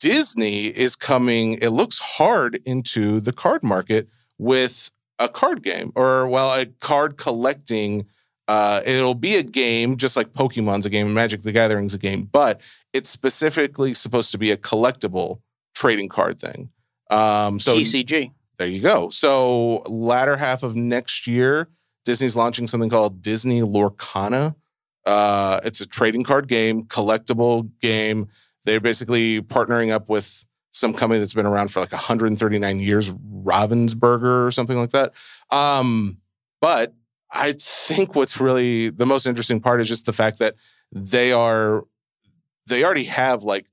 Disney is coming, it looks hard into the card market with a card game or, well, a card collecting. Uh, it'll be a game just like Pokemon's a game and Magic the Gathering's a game, but it's specifically supposed to be a collectible trading card thing. Um, so TCG. there you go. So latter half of next year, Disney's launching something called Disney Lorcana. Uh, it's a trading card game, collectible game. They're basically partnering up with some company that's been around for like 139 years, Ravensburger or something like that. Um, but I think what's really the most interesting part is just the fact that they are they already have like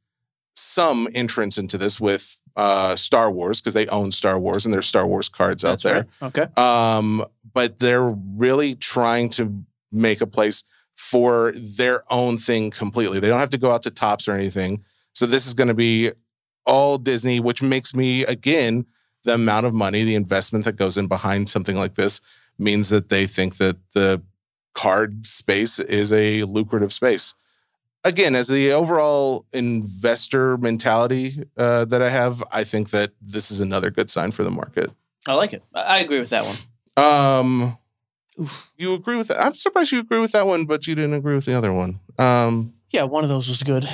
some entrance into this with uh Star Wars because they own Star Wars and there's Star Wars cards out there. right. Okay. Um, but they're really trying to make a place for their own thing completely. They don't have to go out to Topps or anything. So this is going to be all Disney, which makes me again the amount of money, the investment that goes in behind something like this means that they think that the card space is a lucrative space. Again, as the overall investor mentality uh, that I have, I think that this is another good sign for the market. I like it. I I agree with that one. Um, you agree with that? I'm surprised you agree with that one, but you didn't agree with the other one. Um, Yeah, one of those was good.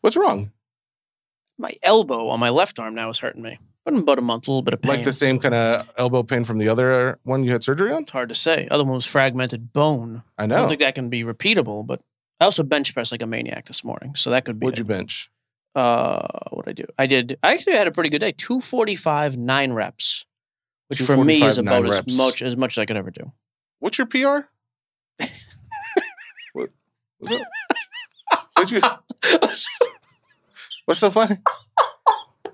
what's wrong? my elbow on my left arm now is hurting me. Been about a month, a little bit of pain. Like the same kind of elbow pain from the other one you had surgery on? It's hard to say. Other one was fragmented bone. I I know. don't think that can be repeatable, but I also bench pressed like a maniac this morning, so that could be. What'd you bench? Uh, what I do? I did. I actually had a pretty good day. Two forty five, nine reps, which for me is about as reps. much as much as I could ever do. What's your PR? what? What's up? What'd you, what's so funny?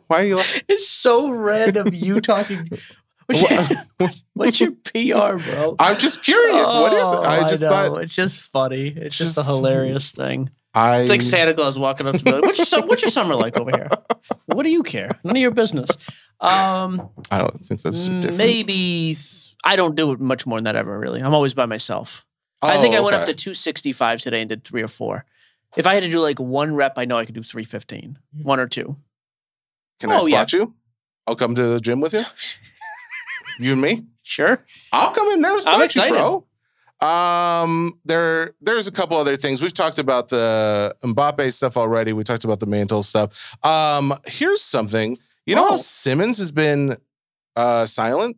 Why are you laughing? It's so random you talking. What's your, what's your PR, bro? I'm just curious. what is it? Oh, I just know. thought it's just funny. It's just, a hilarious thing. I. It's like Santa Claus walking up to me. Like, what's your what's your summer like over here? What do you care? None of your business. Um, I don't think that's so different. maybe I don't do it much more than that ever. Really, I'm always by myself. I Oh, think I went up to 265 today and did three or four. If I had to do like one rep, I know I could do 315, one or two. Can I Oh, yeah. spot you? I'll come to the gym with you. you and me. Sure. I'll come in there. and I'm spot you, excited. bro. Um, there, there's a couple other things. We've talked about the Mbappe stuff already. We talked about the mantle stuff. Um, here's something. You know, how Oh. Simmons has been uh silent.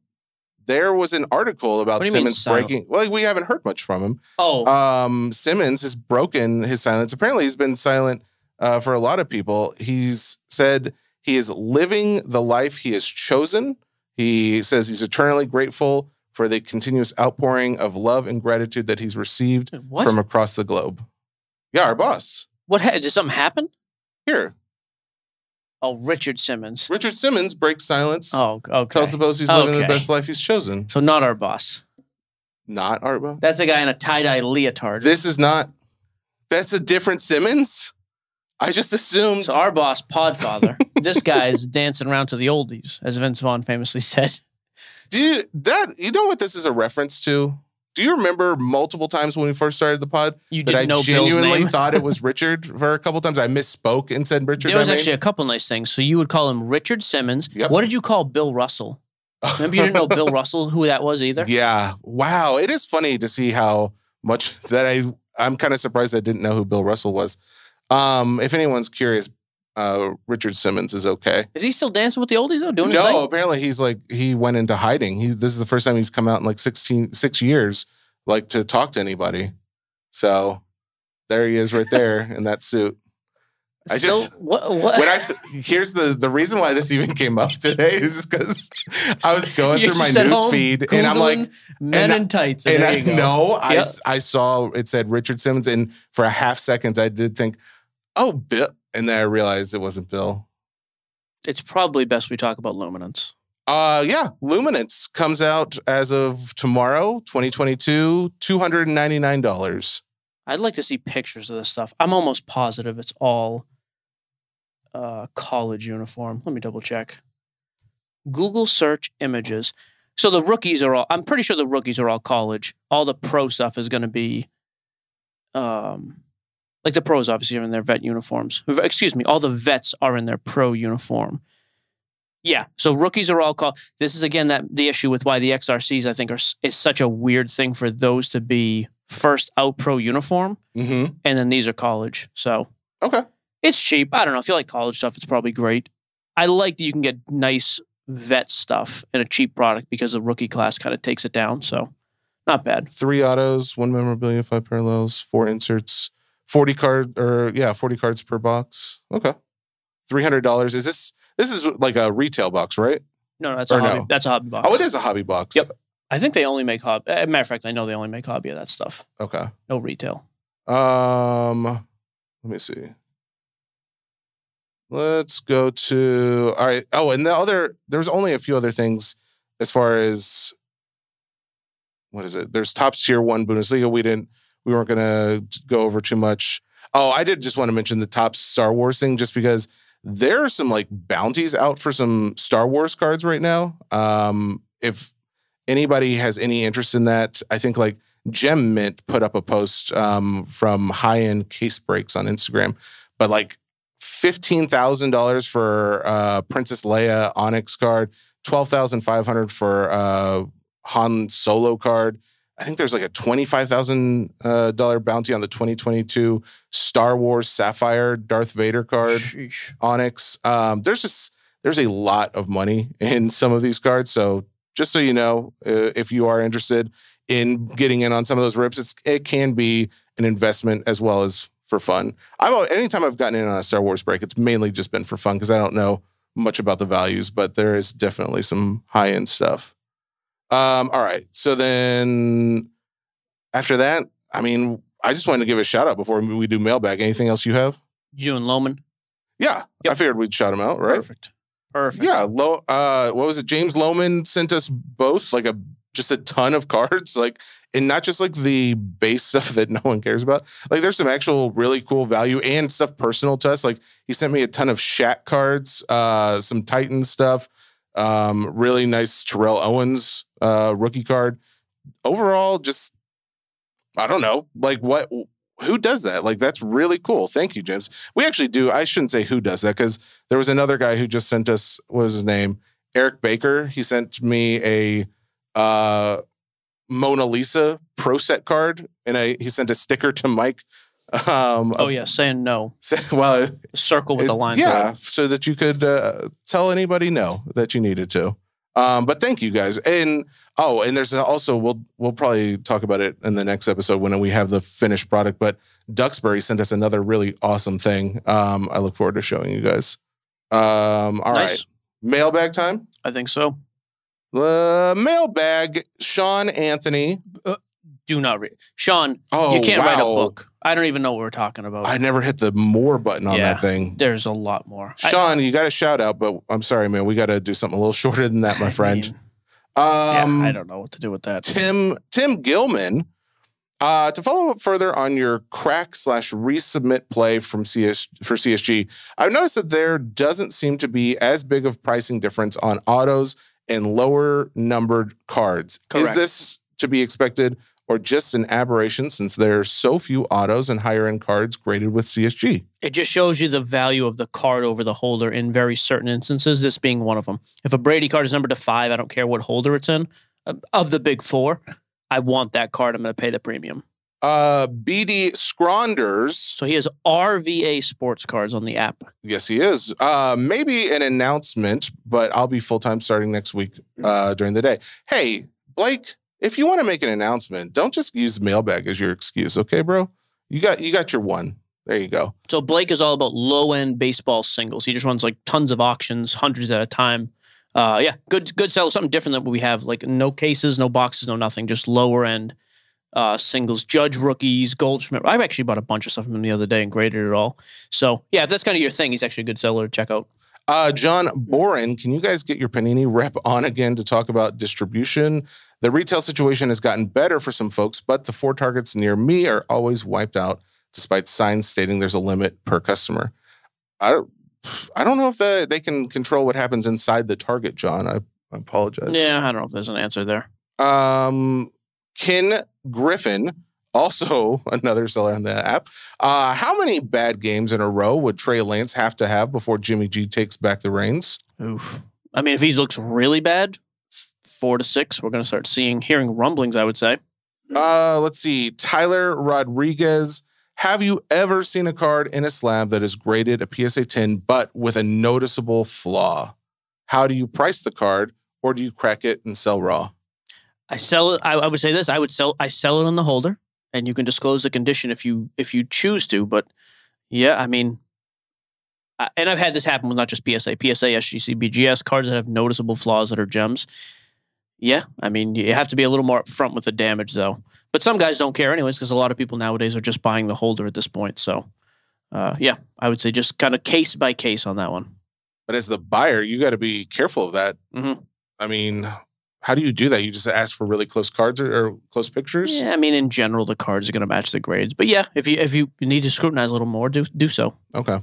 There was an article about you mean Simmons breaking. Well, we haven't heard much from him. Oh, Um, Simmons has broken his silence. Apparently, he's been silent uh, for a lot of people. He's said he is living the life he has chosen. He says he's eternally grateful for the continuous outpouring of love and gratitude that he's received what? from across the globe. Yeah, our boss. what? Ha- did something happen? Here, Oh, Richard Simmons. Richard Simmons breaks silence. Oh, okay. Tells the boss he's living the best life he's chosen. so not our boss. Not our boss. That's a guy in a tie dye leotard. This is not. That's a different Simmons. I just assumed. So our boss, Podfather, this guy's dancing around to the oldies, as Vince Vaughn famously said. Do you that you know what this is a reference to? Do you remember multiple times when we first started the pod You that I genuinely thought it was Richard for a couple times? I misspoke and said Richard. There was by name. actually a couple nice things. So you would call him Richard Simmons. Yep. What did you call Bill Russell? Remember you didn't know Bill Russell, who that was either? Yeah. Wow. It is funny to see how much that I I'm kind of surprised I didn't know who Bill Russell was. Um, if anyone's curious, uh, Richard Simmons is okay. Is he still dancing with the oldies though? Doing his No, thing? apparently he's like he went into hiding. He this is the first time he's come out in like 16 six years, like to talk to anybody. So there he is right there in that suit. I So, just- what what When I here's the the reason why this even came up today is because I was going through my news feed and I'm like, men and- in tights. And, and I know I, Yep. saw it said Richard Simmons, and for a half seconds I did think, oh, Bill, and then I realized it wasn't Bill. It's probably best we talk about luminance. Uh yeah, Luminance comes out as of tomorrow, 2022, $299. I'd like to see pictures of this stuff. I'm almost positive it's all uh, college uniform. Let me double check. Google search images. So the rookies are all. I'm pretty sure the rookies are all college. All the pro stuff is going to be um, Like the pros obviously are in their vet uniforms. Excuse me, all the vets are in their pro uniform. Yeah, so rookies are all called. This is again that the issue with why the XRCs I think are is such a weird thing for those to be first out pro uniform, Mm-hmm. and then these are college. So Okay. it's cheap. I don't know. If you like college stuff, it's probably great. I like that you can get nice vet stuff in a cheap product because the rookie class kind of takes it down. So not bad. Three autos, one memorabilia, five parallels, four inserts, forty card or yeah, forty cards per box. Okay. Three hundred dollars. Is this this is like a retail box, right? No, no, that's a hobby. no? That's a hobby box. Oh, it is a hobby box. Yep. I think they only make hobby. As a matter of fact, I know they only make hobby of that stuff. Okay. No retail. Um, let me see. Let's go to all right. Oh, and the other there's only a few other things as far as what is it? There's top tier one Bundesliga. We didn't we weren't gonna go over too much. Oh, I did just want to mention the top Star Wars thing just because there are some like bounties out for some Star Wars cards right now. Um, if anybody has any interest in that, I think like Gem Mint put up a post um, from High End Case Breaks on Instagram, but like fifteen thousand dollars for uh, Princess Leia Onyx card, twelve thousand five hundred for uh, Han Solo card. I think there's like a twenty-five thousand uh, dollar bounty on the 2022 Star Wars Sapphire Darth Vader card. Sheesh. Onyx. Um, there's just there's a lot of money in some of these cards. So just so you know, uh, if you are interested in getting in on some of those rips, it's it can be an investment as well as for fun. Al- anytime I've gotten in on a Star Wars break, it's mainly just been for fun because I don't know much about the values, but there is definitely some high end stuff. Um, all right, so then after that, I mean, I just wanted to give a shout out before we do mailbag. Anything else you have? You and Loman. Yeah, I figured we'd shout him out, right? Perfect. Perfect. Yeah, Lo, uh, what was it? James Loman sent us both like a just a ton of cards, like and not just like the base stuff that no one cares about. Like there's some actual really cool value and stuff personal to us. Like he sent me a ton of Shaq cards, uh, some Titan stuff, um, really nice Terrell Owens uh, rookie card. Overall, just I don't know, like what who does that? Like that's really cool. Thank you, James. We actually do. I shouldn't say who does that because there was another guy who just sent us what was his name? Eric Baker. He sent me a uh Mona Lisa pro set card and I he sent a sticker to Mike. Um Oh yeah, saying no. well The circle with the it- line. Yeah, so that you could uh, tell anybody no that you needed to. Um, but thank you guys. And oh, and there's also we'll we'll probably talk about it in the next episode when we have the finished product. But Duxbury sent us another really awesome thing. Um, I look forward to showing you guys. Um, all right, Nice. mailbag time. I think so. Uh, mailbag. Sean Anthony. Do not read. Sean, Oh, you can't write a book. I don't even know what we're talking about. I never hit the more button on Yeah. that thing. There's a lot more. I- Sean, you got a shout out, but I'm sorry, man. We got to do something a little shorter than that, my I friend. mean, yeah, Um, I don't know what to do with that. Tim Tim Gilman. Uh, to follow up further on your crack slash resubmit play from CS for CSG, I've noticed that there doesn't seem to be as big of pricing difference on autos and lower numbered cards. Is this to be expected or just an aberration since there are so few autos and higher end cards graded with CSG? It just shows you the value of the card over the holder in very certain instances, this being one of them. If a Brady card is numbered to five, I don't care what holder it's in. Of the big four, I want that card. I'm going to pay the premium. Uh, BD Scronders. So he has RVA sports cards on the app. Yes, he is. Uh, maybe an announcement, but I'll be full time starting next week uh, during the day. Hey, Blake, if you want to make an announcement, don't just use mailbag as your excuse, okay, bro? You got you got your one. There you go. So Blake is all about low end baseball singles. He just runs like tons of auctions, hundreds at a time. Uh, yeah, good good seller, something different than what we have. Like no cases, no boxes, no nothing, just lower end uh, singles. Judge rookies, Goldschmidt. I actually bought a bunch of stuff from him the other day and graded it all. So yeah, if that's kind of your thing, he's actually a good seller to check out. Uh, John Boren, can you guys get your Panini rep on again to talk about distribution? The retail situation has gotten better for some folks, but the four targets near me are always wiped out, despite signs stating there's a limit per customer. I don't, I don't know if the, they can control what happens inside the target, John. I, I apologize. Yeah, I don't know if there's an answer there. Um, Ken Griffin also another seller on the app. Uh, how many bad games in a row would Trey Lance have to have before Jimmy G takes back the reins? Oof. I mean, if he looks really bad, four to six, we're going to start seeing, hearing rumblings, I would say. Uh, let's see. Tyler Rodriguez. Have you ever seen a card in a slab that is graded a PSA 10 but with a noticeable flaw? How do you price the card or do you crack it and sell raw? I sell it. I, I would say this. I would sell. I sell it on the holder, and you can disclose the condition if you if you choose to. But yeah, I mean, I, and I've had this happen with not just PSA, PSA, SGC, BGS cards that have noticeable flaws that are gems. Yeah, I mean, you have to be a little more upfront with the damage, though. But some guys don't care, anyways, because a lot of people nowadays are just buying the holder at this point. So, uh, yeah, I would say just kind of case by case on that one. But as the buyer, you got to be careful of that. Mhm. I mean, how do you do that? You just ask for really close cards or, or close pictures? Yeah, I mean, in general, the cards are going to match the grades. But yeah, if you if you need to scrutinize a little more, do do so. Okay.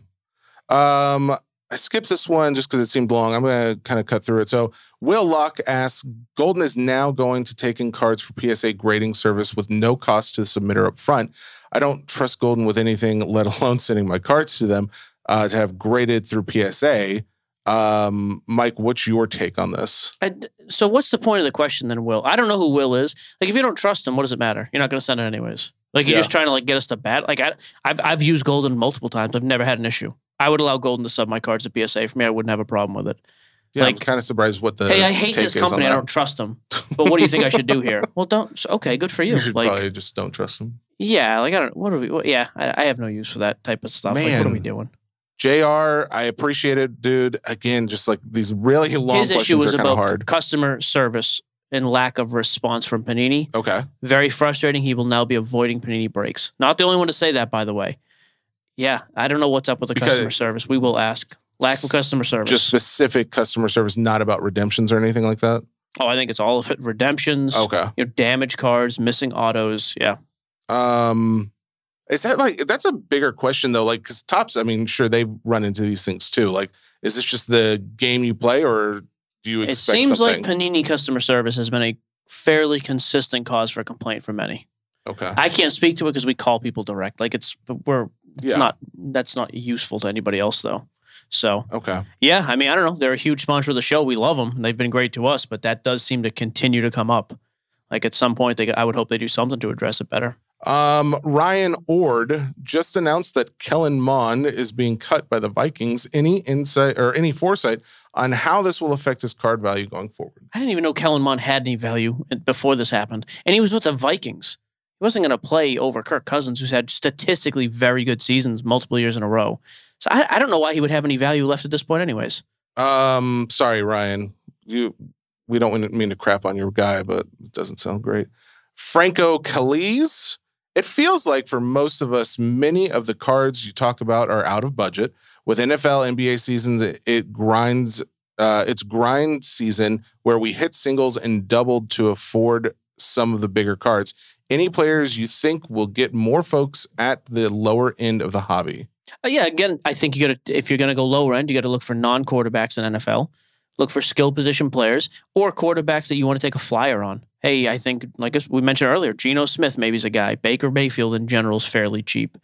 Um, I skipped this one just because it seemed long. I'm going to kind of cut through it. So, Will Luck asks Goldin is now going to take in cards for PSA grading service with no cost to the submitter up front. I don't trust Goldin with anything, let alone sending my cards to them uh, to have graded through PSA. Um, Mike, what's your take on this? I so what's the point of the question then, Will? I don't know who Will is. Like, if you don't trust him, what does it matter? You're not going to send it anyways. Like, you're Yeah. just trying to like get us to bat. Like, I, I've I've used Goldin multiple times. I've never had an issue. I would allow Goldin to sub my cards to PSA. For me, I wouldn't have a problem with it. Yeah, I'm kind of surprised what the hey, I hate this company. I don't trust them. But what do you think I should do here? Well, don't. Okay, good for you. You should like, probably just don't trust them. yeah, like I don't. What are we? What, yeah, I, I have no use for that type of stuff. Like, what are we doing? JR, I appreciate it, dude. Again, just like these really long His issue was are kind of about hard. customer service and lack of response from Panini. Okay. Very frustrating. He will now be avoiding Panini breaks. Not the only one to say that, by the way. Yeah, I don't know what's up with the Because- customer service. We will ask. Lack of customer service. Just specific customer service, not about redemptions or anything like that. oh, I think it's all of it. Redemptions, Okay. you know, damage cards, missing autos. Yeah. Um, is that like that's a bigger question though? Like, because Topps, I mean, sure they've run into these things too. Like, is this just the game you play, or do you It seems something? like Panini customer service has been a fairly consistent cause for complaint for many. okay. I can't speak to it because we call people direct. Like it's we're it's Yeah. not that's not useful to anybody else though. So Okay. Yeah, I mean, I don't know. They're a huge sponsor of the show. We love them. They've been great to us, but that does seem to continue to come up. Like at some point, they, I would hope they do something to address it better. Um, Ryan Ord just announced that Kellen Mond is being cut by the Vikings. Any insight or any foresight on how this will affect his card value going forward? I didn't even know Kellen Mond had any value before this happened, and he was with the Vikings. He wasn't going to play over Kirk Cousins, who's had statistically very good seasons multiple years in a row. So I, I don't know why he would have any value left at this point, anyways. Um, sorry, Ryan. You we don't mean to crap on your guy, but it doesn't sound great. Franco Calise. It feels like for most of us, many of the cards you talk about are out of budget. With NFL, NBA seasons, it, it grinds. Uh, it's grind season where we hit singles and doubled to afford some of the bigger cards. Any players you think will get more folks at the lower end of the hobby? Uh, yeah, again, I think you got to if you're going to go lower end, you got to look for non-quarterbacks in NFL. Look for skill position players or quarterbacks that you want to take a flyer on. Hey, I think like we mentioned earlier, Geno Smith maybe is a guy. Baker Mayfield in general is fairly cheap.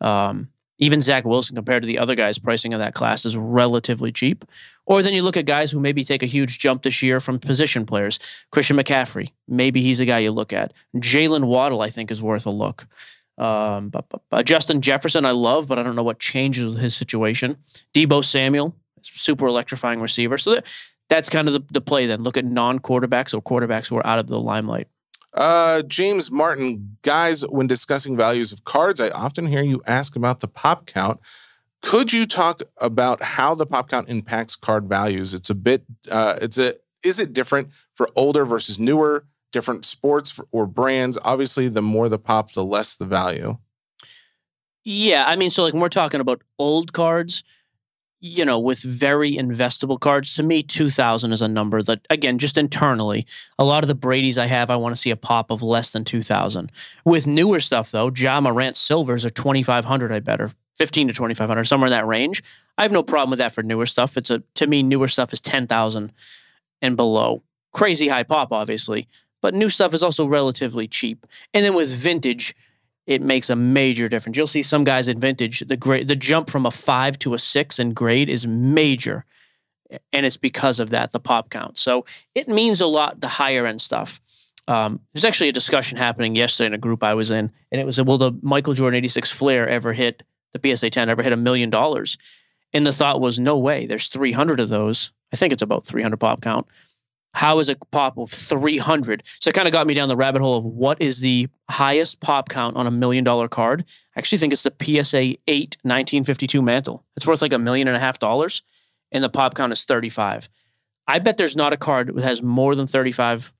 Um, even Zach Wilson compared to the other guys pricing in that class is relatively cheap. Or then you look at guys who maybe take a huge jump this year from position players. Christian McCaffrey, maybe he's a guy you look at. Jaylen Waddle, I think, is worth a look. Um, but, but- but Justin Jefferson, I love, but I don't know what changes with his situation. Deebo Samuel, super electrifying receiver. So that, that's kind of the, the play then. Look at non quarterbacks or quarterbacks who are out of the limelight. Uh, James Martin, guys, when discussing values of cards, I often hear you ask about the pop count. Could you talk about how the pop count impacts card values? It's a bit, uh, it's a, is it different for older versus newer, different sports or brands? Obviously, the more the pop, the less the value. Yeah, I mean, so like when we're talking about old cards, you know, with very investable cards, to me, 2000 is a number that, again, just internally, a lot of the Brady's I have, I want to see a pop of less than 2000. With newer stuff, though, Ja Morant Silvers are 2500, I bet, or 15 to 2500, somewhere in that range. I have no problem with that for newer stuff. It's a, to me, newer stuff is 10,000 and below. Crazy high pop, obviously. but new stuff is also relatively cheap. And then with vintage, it makes a major difference. You'll see some guys in vintage, the grade, the jump from a five to a six in grade is major. And it's because of that, the pop count. So it means a lot, the higher end stuff. Um, there's actually a discussion happening yesterday in a group I was in, and it was, will the Michael Jordan 86 Fleer ever hit, the PSA 10 ever hit a million dollars? And the thought was, no way. There's 300 of those. I think it's about 300 pop count. How is a pop of 300? So it kind of got me down the rabbit hole of what is the highest pop count on a million dollar card. I actually think it's the PSA 8 1952 mantle. It's worth like a million and a half dollars, and the pop count is 35. I bet there's not a card that has more than 35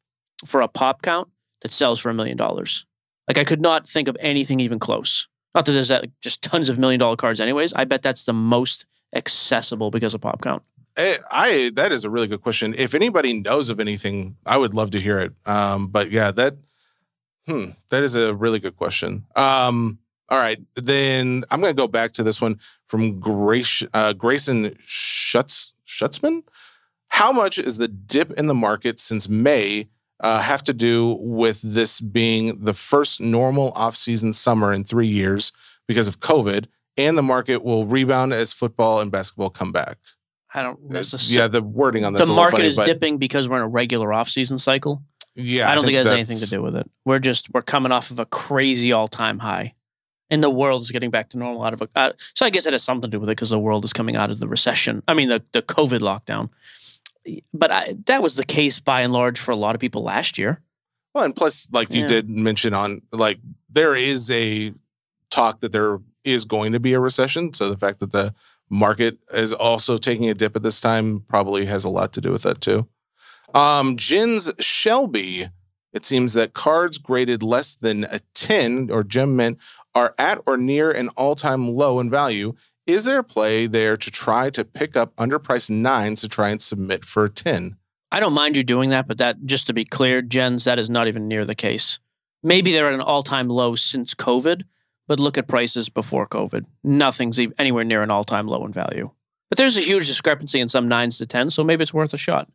for a pop count that sells for a million dollars. Like I could not think of anything even close. Not that there's that, just tons of million dollar cards, anyways. I bet that's the most accessible because of pop count. Eh, I that is a really good question. If anybody knows of anything, I would love to hear it. Um, but yeah, that hmm, that is a really good question. Um, all right, then I'm going to go back to this one from Grace, uh, Grayson Schutz, Schutzman. How much is the dip in the market since May uh, have to do with this being the first normal off-season summer in three years because of COVID, and the market will rebound as football and basketball come back? I don't necessarily. Yeah, the wording on that's the market funny, is but dipping because we're in a regular off-season cycle. Yeah, I don't think, it has anything to do with it. We're just we're coming off of a crazy all-time high, and the world is getting back to normal out of a. Uh, so I guess it has something to do with it because the world is coming out of the recession. I mean the the COVID lockdown. But I, that was the case by and large for a lot of people last year. Well, and plus, like you Yeah. did mention on, like there is a talk that there is going to be a recession. So the fact that the market is also taking a dip at this time probably has a lot to do with that too. Um, Jins Shelby, it seems that cards graded less than a 10 or gem mint are at or near an all-time low in value. Is there a play there to try to pick up underpriced nines to try and submit for a 10? I don't mind you doing that, but that just to be clear, Jens, that is not even near the case. Maybe they're at an all-time low since COVID, but look at prices before COVID. Nothing's ev- anywhere near an all-time low in value. But there's a huge discrepancy in some nines to tens, so maybe it's worth a shot.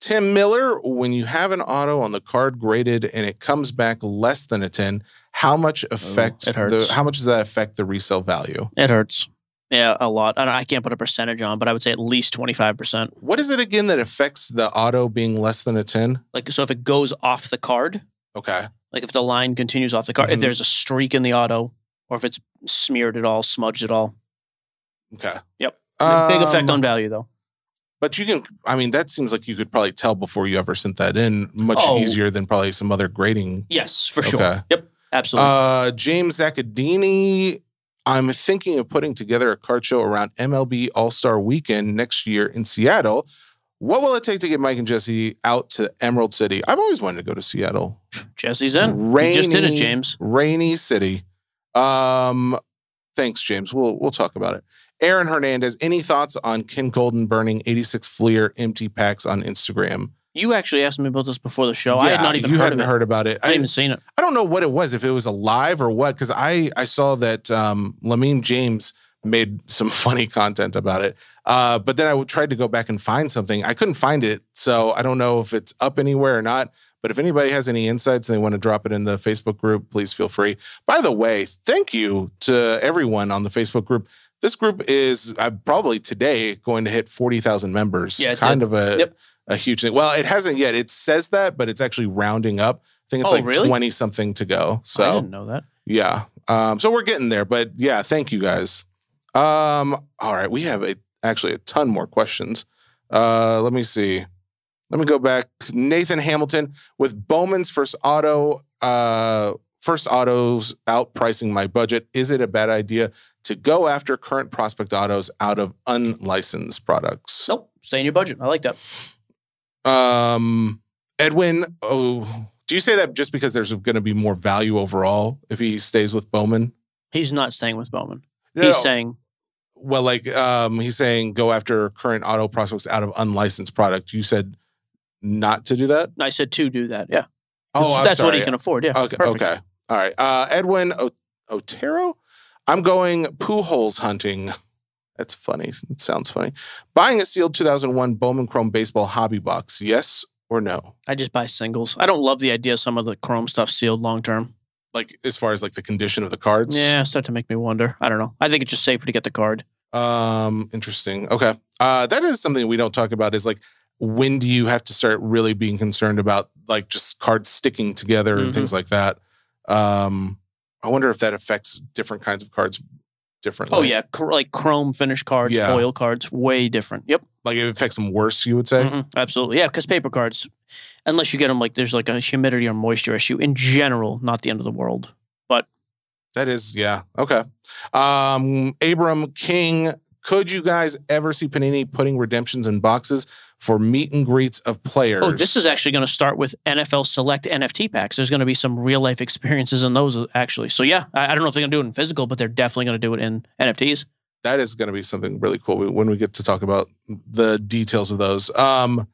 Tim Miller, when you have an auto on the card graded and it comes back less than a 10, how much affects it hurts. the how much does that affect the resale value? It hurts. Yeah, a lot. I, don't, I can't put a percentage on, but I would say at least 25%. What is it again that affects the auto being less than a 10? Like, so if it goes off the card, Okay. Like if the line continues off the card, if Mhm. there's a streak in the auto, or if it's smeared at all, smudged at all. Okay. Yep. Big effect Um, on value, though. But you can I mean that seems like you could probably tell before you ever sent that in much Oh. easier than probably some other grading. Yes, for sure. Yep, absolutely. Uh James Zacadini I'm thinking of putting together a card show around MLB All-Star Weekend next year in Seattle. What will it take to get Mike and Jesse out to Emerald City? I've always wanted to go to Seattle. Jesse's in. Rainy, You just did it, James. Rainy city. Um, thanks, James. We'll we'll talk about it. Aaron Hernandez. Any thoughts on Ken Goldin burning 86 Fleer empty packs on Instagram? You actually asked me about this before the show. I had not even you heard hadn't of it. heard about it. I hadn't even seen it. I don't know what it was, if it was a live or what, because I I saw that um, Lamine James made some funny content about it. Uh, but then I tried to go back and find something. I couldn't find it, so I don't know if it's up anywhere or not. But if anybody has any insights and they want to drop it in the Facebook group, please feel free. By the way, thank you to everyone on the Facebook group. This group is uh, probably today going to hit forty thousand members. Yeah, kind did. of a Yep. a huge thing. Well, it hasn't yet. It says that, but it's actually rounding up. I think it's Oh, like really? 20 something to go. So I didn't know that. yeah. Um, so we're getting there, but yeah, thank you guys. Um, all right. We have a, actually a ton more questions. Uh, let me see. Let me go back. Nathan Hamilton with Bowman's first auto, uh, first autos outpricing my budget. Is it a bad idea to go after current prospect autos out of unlicensed products? Nope. Stay in your budget. I like that. Um, Edwin, oh, do you say that just because there's going to be more value overall if he stays with Bowman? He's not staying with Bowman. No, He's saying, well, like, um, he's saying go after current auto prospects out of unlicensed product. You said not to do that. I said to do that. Yeah. Oh, I'm that's what he can afford. Yeah. Okay, Perfect. okay, all right. Uh, Edwin o- Otero, I'm going Pujols hunting. That's funny. It sounds funny. Buying a sealed 2001 Bowman Chrome baseball hobby box. Yes or no? I just buy singles. I don't love the idea of some of the chrome stuff sealed long term. Like as far as like the condition of the cards? Yeah, start to make me wonder. I don't know. I think it's just safer to get the card. Um, interesting. Okay. Uh, that is something we don't talk about. Is like when do you have to start really being concerned about like just cards sticking together and Mhm. things like that? Um, I wonder if that affects different kinds of cards differently. Oh yeah, like chrome finish cards, Yeah. foil cards, way different. Yep, like it affects them worse. You would say. Mhm, absolutely. Yeah, because paper cards, unless you get them like there's like a humidity or moisture issue, in general, not the end of the world. But that is, yeah. Okay. Um, Abram King, could you guys ever see Panini putting redemptions in boxes for meet and greets of players? Oh, this is actually going to start with NFL Select NFT packs. There's going to be some real life experiences in those uh, actually. So yeah, I, I don't know if they're going to do it in physical, but they're definitely going to do it in NFTs. That is going to be something really cool when we get to talk about the details of those. Um,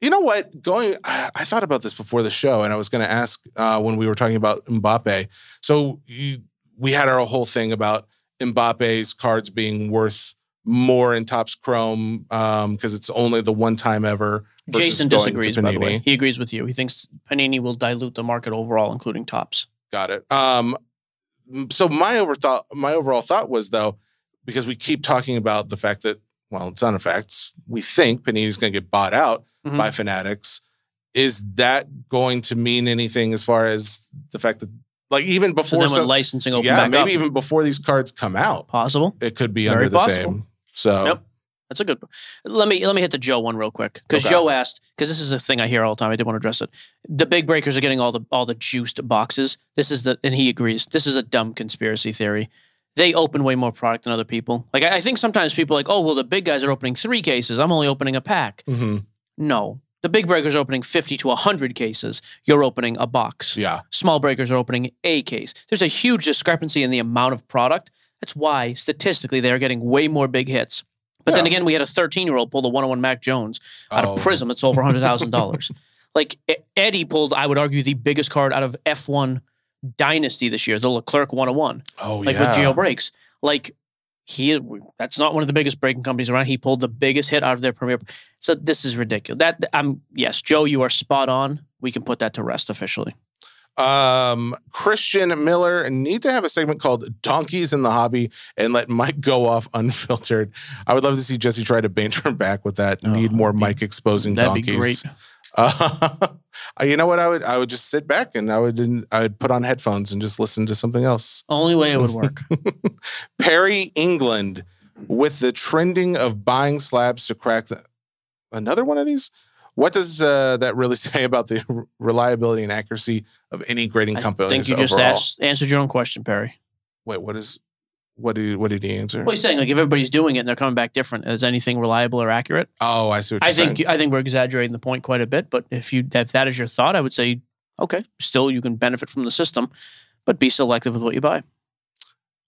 you know what? Going, I thought about this before the show, and I was going to ask uh, when we were talking about Mbappe. So you, we had our whole thing about Mbappe's cards being worth more in Topps Chrome because it's only the one time ever. Jason disagrees, by the way. He agrees with you. He thinks Panini will dilute the market overall, including Topps. Got it. Um, so my overthought, my overall thought was though, because we keep talking about the fact that, well, it's not a fact. We think Panini's going to get bought out Mhm. by Fanatics. Is that going to mean anything as far as the fact that, like, even So before, when some- licensing open yeah, maybe up, even before these cards come out, possible. it could be Very under the possible. same. So, Yep. That's a good. Let me let me hit the Joe one real quick because Okay. Joe asked because this is a thing I hear all the time. I did want to address it. The big breakers are getting all the all the juiced boxes. This is the and he agrees. This is a dumb conspiracy theory. They open way more product than other people. Like I, I think sometimes people are like, oh well, the big guys are opening three cases. I'm only opening a pack. mhm, No, the big breakers are opening fifty to hundred cases. You're opening a box. yeah, Small breakers are opening a case. There's a huge discrepancy in the amount of product. That's why statistically they are getting way more big hits. But then again, we had a 13 year old pull the 101 Mac Jones out Oh, of Prizm. It's over $100,000. like Eddie pulled, I would argue, the biggest card out of F1 Dynasty this year, the Leclerc 101, Oh, like yeah. Like with Gio Breaks. Like, he that's not one of the biggest breaking companies around. He pulled the biggest hit out of their premier. So this is ridiculous. That I'm yes, Joe, you are spot on. We can put that to rest officially. Um, Christian Miller need to have a segment called "Donkeys in the Hobby" and let Mike go off unfiltered. I would love to see Jesse try to banter him back with that. Oh, need more be- Mike exposing That'd donkeys. be great. Uh, you know what? I would I would just sit back and I would I would put on headphones and just listen to something else. Only way it would work. Perry England with the trending of buying slabs to crack the, another one of these. What does uh, that really say about the reliability and accuracy of any grading company? I think you just asked, answered your own question, Perry. Wait, what is? What did what did he answer? Well, he's saying like if everybody's doing it and they're coming back different, is anything reliable or accurate? oh, I see what you're I think saying. I think we're exaggerating the point quite a bit. But if you if that is your thought, I would say okay, still you can benefit from the system, but be selective with what you buy.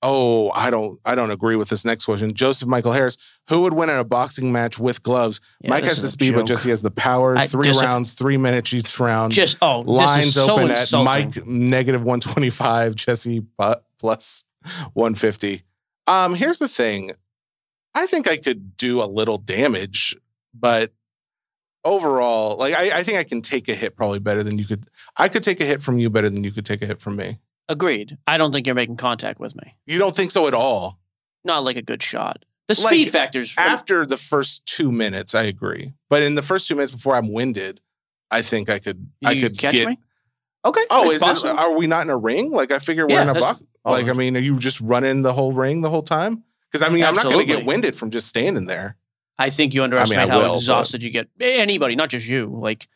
Oh, I don't I don't agree with this next question. Joseph Michael Harris, who would win in a boxing match with gloves? Yeah, Mike has the speed, but. Jesse has the power. I Three rounds, three minutes each round. just oh, Lines this is so open at insulting. Mike negative 125, Jesse bu- plus 150. Um, here's the thing. I think I could do a little damage, but overall, like I, I think I can take a hit probably better than you could. I could take a hit from you better than you could take a hit from me. Agreed. I don't think you're making contact with me. You don't think so at all? Not like a good shot. The Like, speed factors. After the first two minutes, I agree. But in the first two minutes before I'm winded, I think I could. I could catch get. me. Okay. Oh, is it? Are we not in a ring? Like I figure we're Yeah, in a box. Like I mean, are you just running the whole ring the whole time? Because I mean, I'm not going to get winded from just standing there. I think you underestimate I how will, exhausted you get. Anybody, not just you. Like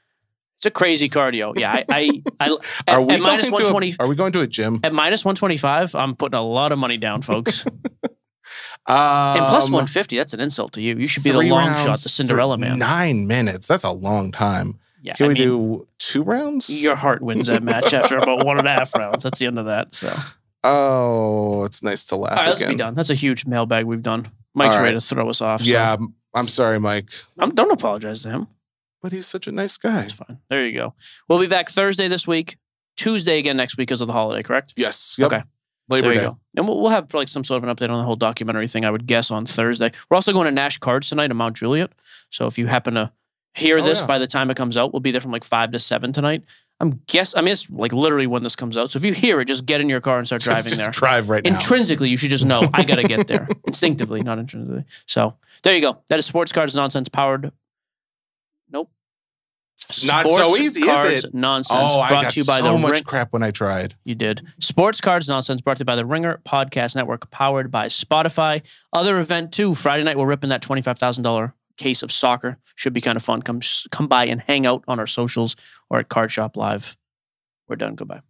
it's a crazy cardio. Yeah, I, I, I at, Are we at minus going to? A, are we going to a gym? At minus 125, I'm putting a lot of money down, folks. Um, and plus 150, that's an insult to you. You should be the long rounds, shot, the Cinderella man. Nine minutes. That's a long time. Yeah, Can I we mean, do two rounds? your heart wins that match after about one and a half rounds. That's the end of that. So, Oh, it's nice to laugh right, let's again. be done. That's a huge mailbag we've done. Mike's All ready to throw us off. so Yeah, I'm- I'm sorry, Mike, I'm, don't apologize to him. But he's such a nice guy. It's fine. There you go. We'll be back Thursday this week, Tuesday again next week because of the holiday, correct? Yes. Yep. Okay. Labor there you Day. go. And we'll, we'll have like some sort of an update on the whole documentary thing. I would guess on Thursday. We're also going to Nash Cards tonight in Mount Juliet. So if you happen to hear Oh, this yeah. by the time it comes out. We'll be there from like five to seven tonight. I'm guess. I mean, it's like literally when this comes out. So if you hear it, just get in your car and start driving just there. drive right now. Intrinsically, you should just know I gotta get there instinctively, not intrinsically. So there you go. That is sports cards nonsense powered. Not so easy, is cards it? Nonsense. oh, I brought got to you by so the much Ring- crap when I tried. You did. Sports Cards Nonsense brought to you by the Ringer Podcast Network, powered by Spotify. Other event too. Friday night we're ripping that twenty five thousand dollar case of soccer. Should be kind of fun. Come come by and hang out on our socials or at Card Shop Live. We're done. Goodbye.